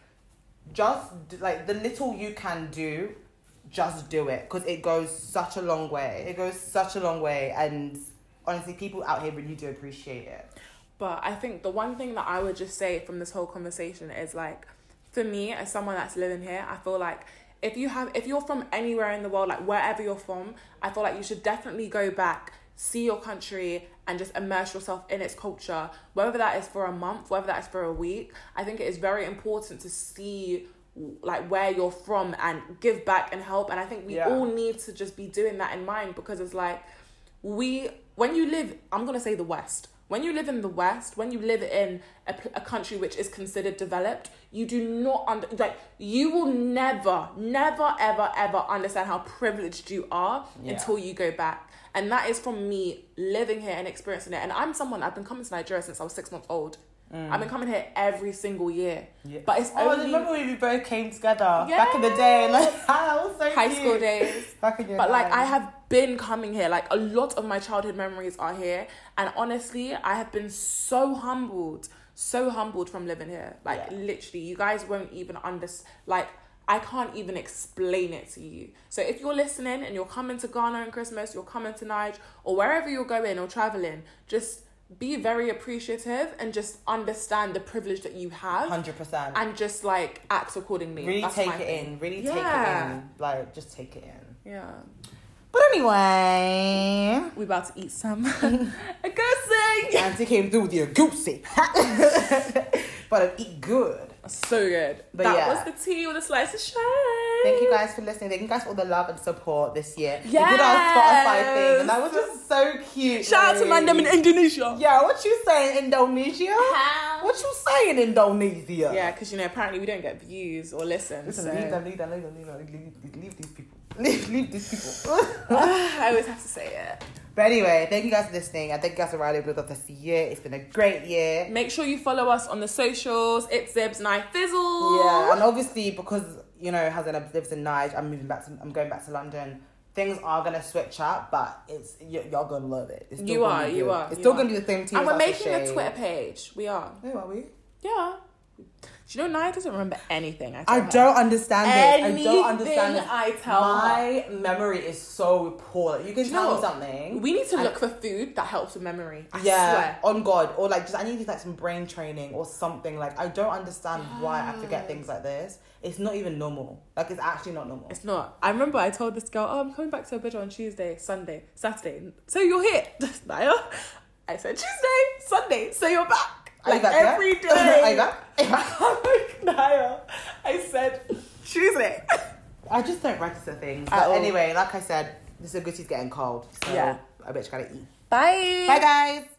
just like the little you can do just do it because it goes such a long way it goes such a long way and honestly people out here really do appreciate it But I think the one thing that I would just say from this whole conversation is like, for me as someone that's living here, I feel like if you have if you're from anywhere in the world, like wherever you're from, I feel like you should definitely go back, see your country and just immerse yourself in its culture. Whether that is for a month, whether that is for a week, I think it is very important to see like where you're from and give back and help. And I think we Yeah. all need to just be doing that in mind because it's like we when you live i'm going to say the west. When you live in the west when you live in a, a country which is considered developed you do not under like you will never never ever ever understand how privileged you are Yeah. until you go back. And that is from me living here and experiencing it. And i'm someone i've been coming to nigeria since i was six months old i've been coming here every single year yeah. but it's oh only remember when we both came together back in the day like [laughs] so high cute. school days back in your But like. I have been coming here, like a lot of my childhood memories are here, and honestly, I have been so humbled, so humbled from living here. Like Yeah. literally, you guys won't even understand. Like I can't even explain it to you. So if you're listening and you're coming to Ghana on Christmas, you're coming to Niger or wherever you're going or traveling, just be very appreciative and just understand the privilege that you have Hundred percent. and just like act accordingly. Really That's take it thing. in. Really Yeah. take it in. Like just take it in. Yeah. But anyway, We about to eat some [laughs] [laughs] egusi. Auntie came through with your goosey. [laughs] but I eat good. So good. But that yeah. was the tea with a slice of shade. Thank you guys for listening. Thank you guys for all the love and support this year. We did our Spotify thing, and that was just so cute. Shout out to like- Mandem in Indonesia. Yeah, what you saying, Indonesia? How? What you saying, Indonesia? Yeah, because you know apparently we don't get views or listen. Listen, so leave them, leave them, leave them, leave them, leave, leave, leave these people. [laughs] Leave, leave these people. [laughs] I always have to say it. but anyway, thank you guys for listening. I thank you guys for riding with us this year. It's been a great year. Make sure you follow us on the socials. It's Zibs and Nyfizzle. Yeah, and obviously because you know Hazan lives in Nige, I'm moving back to I'm going back to London. Things are gonna switch up, but it's y- y'all gonna love it. It's still You gonna are, be you are, It's you still are. gonna be the same team. and we're making a Twitter page. We are. Who are we? Yeah. Do you know Nia doesn't remember anything? I, I don't understand it. I Anything don't understand it. I tell My memory is so poor. You can you tell me something. We need to look for food that helps with memory. I yeah, swear. on God, or like just I need like some brain training or something. Like I don't understand why I forget things like this. It's not even normal. Like it's actually not normal. It's not. I remember I told this girl, "Oh, I'm coming back to Abuja on Tuesday, Sunday, Saturday." So you're here, [laughs] Naya. I said Tuesday, Sunday. So you're back. Like every day. Are you? [laughs] Are you back? [laughs] I'm like Naya. I said Tuesday. I just don't register things. But anyway, like I said, this is a good getting cold. So Yeah. I bet you gotta eat. Bye. Bye guys.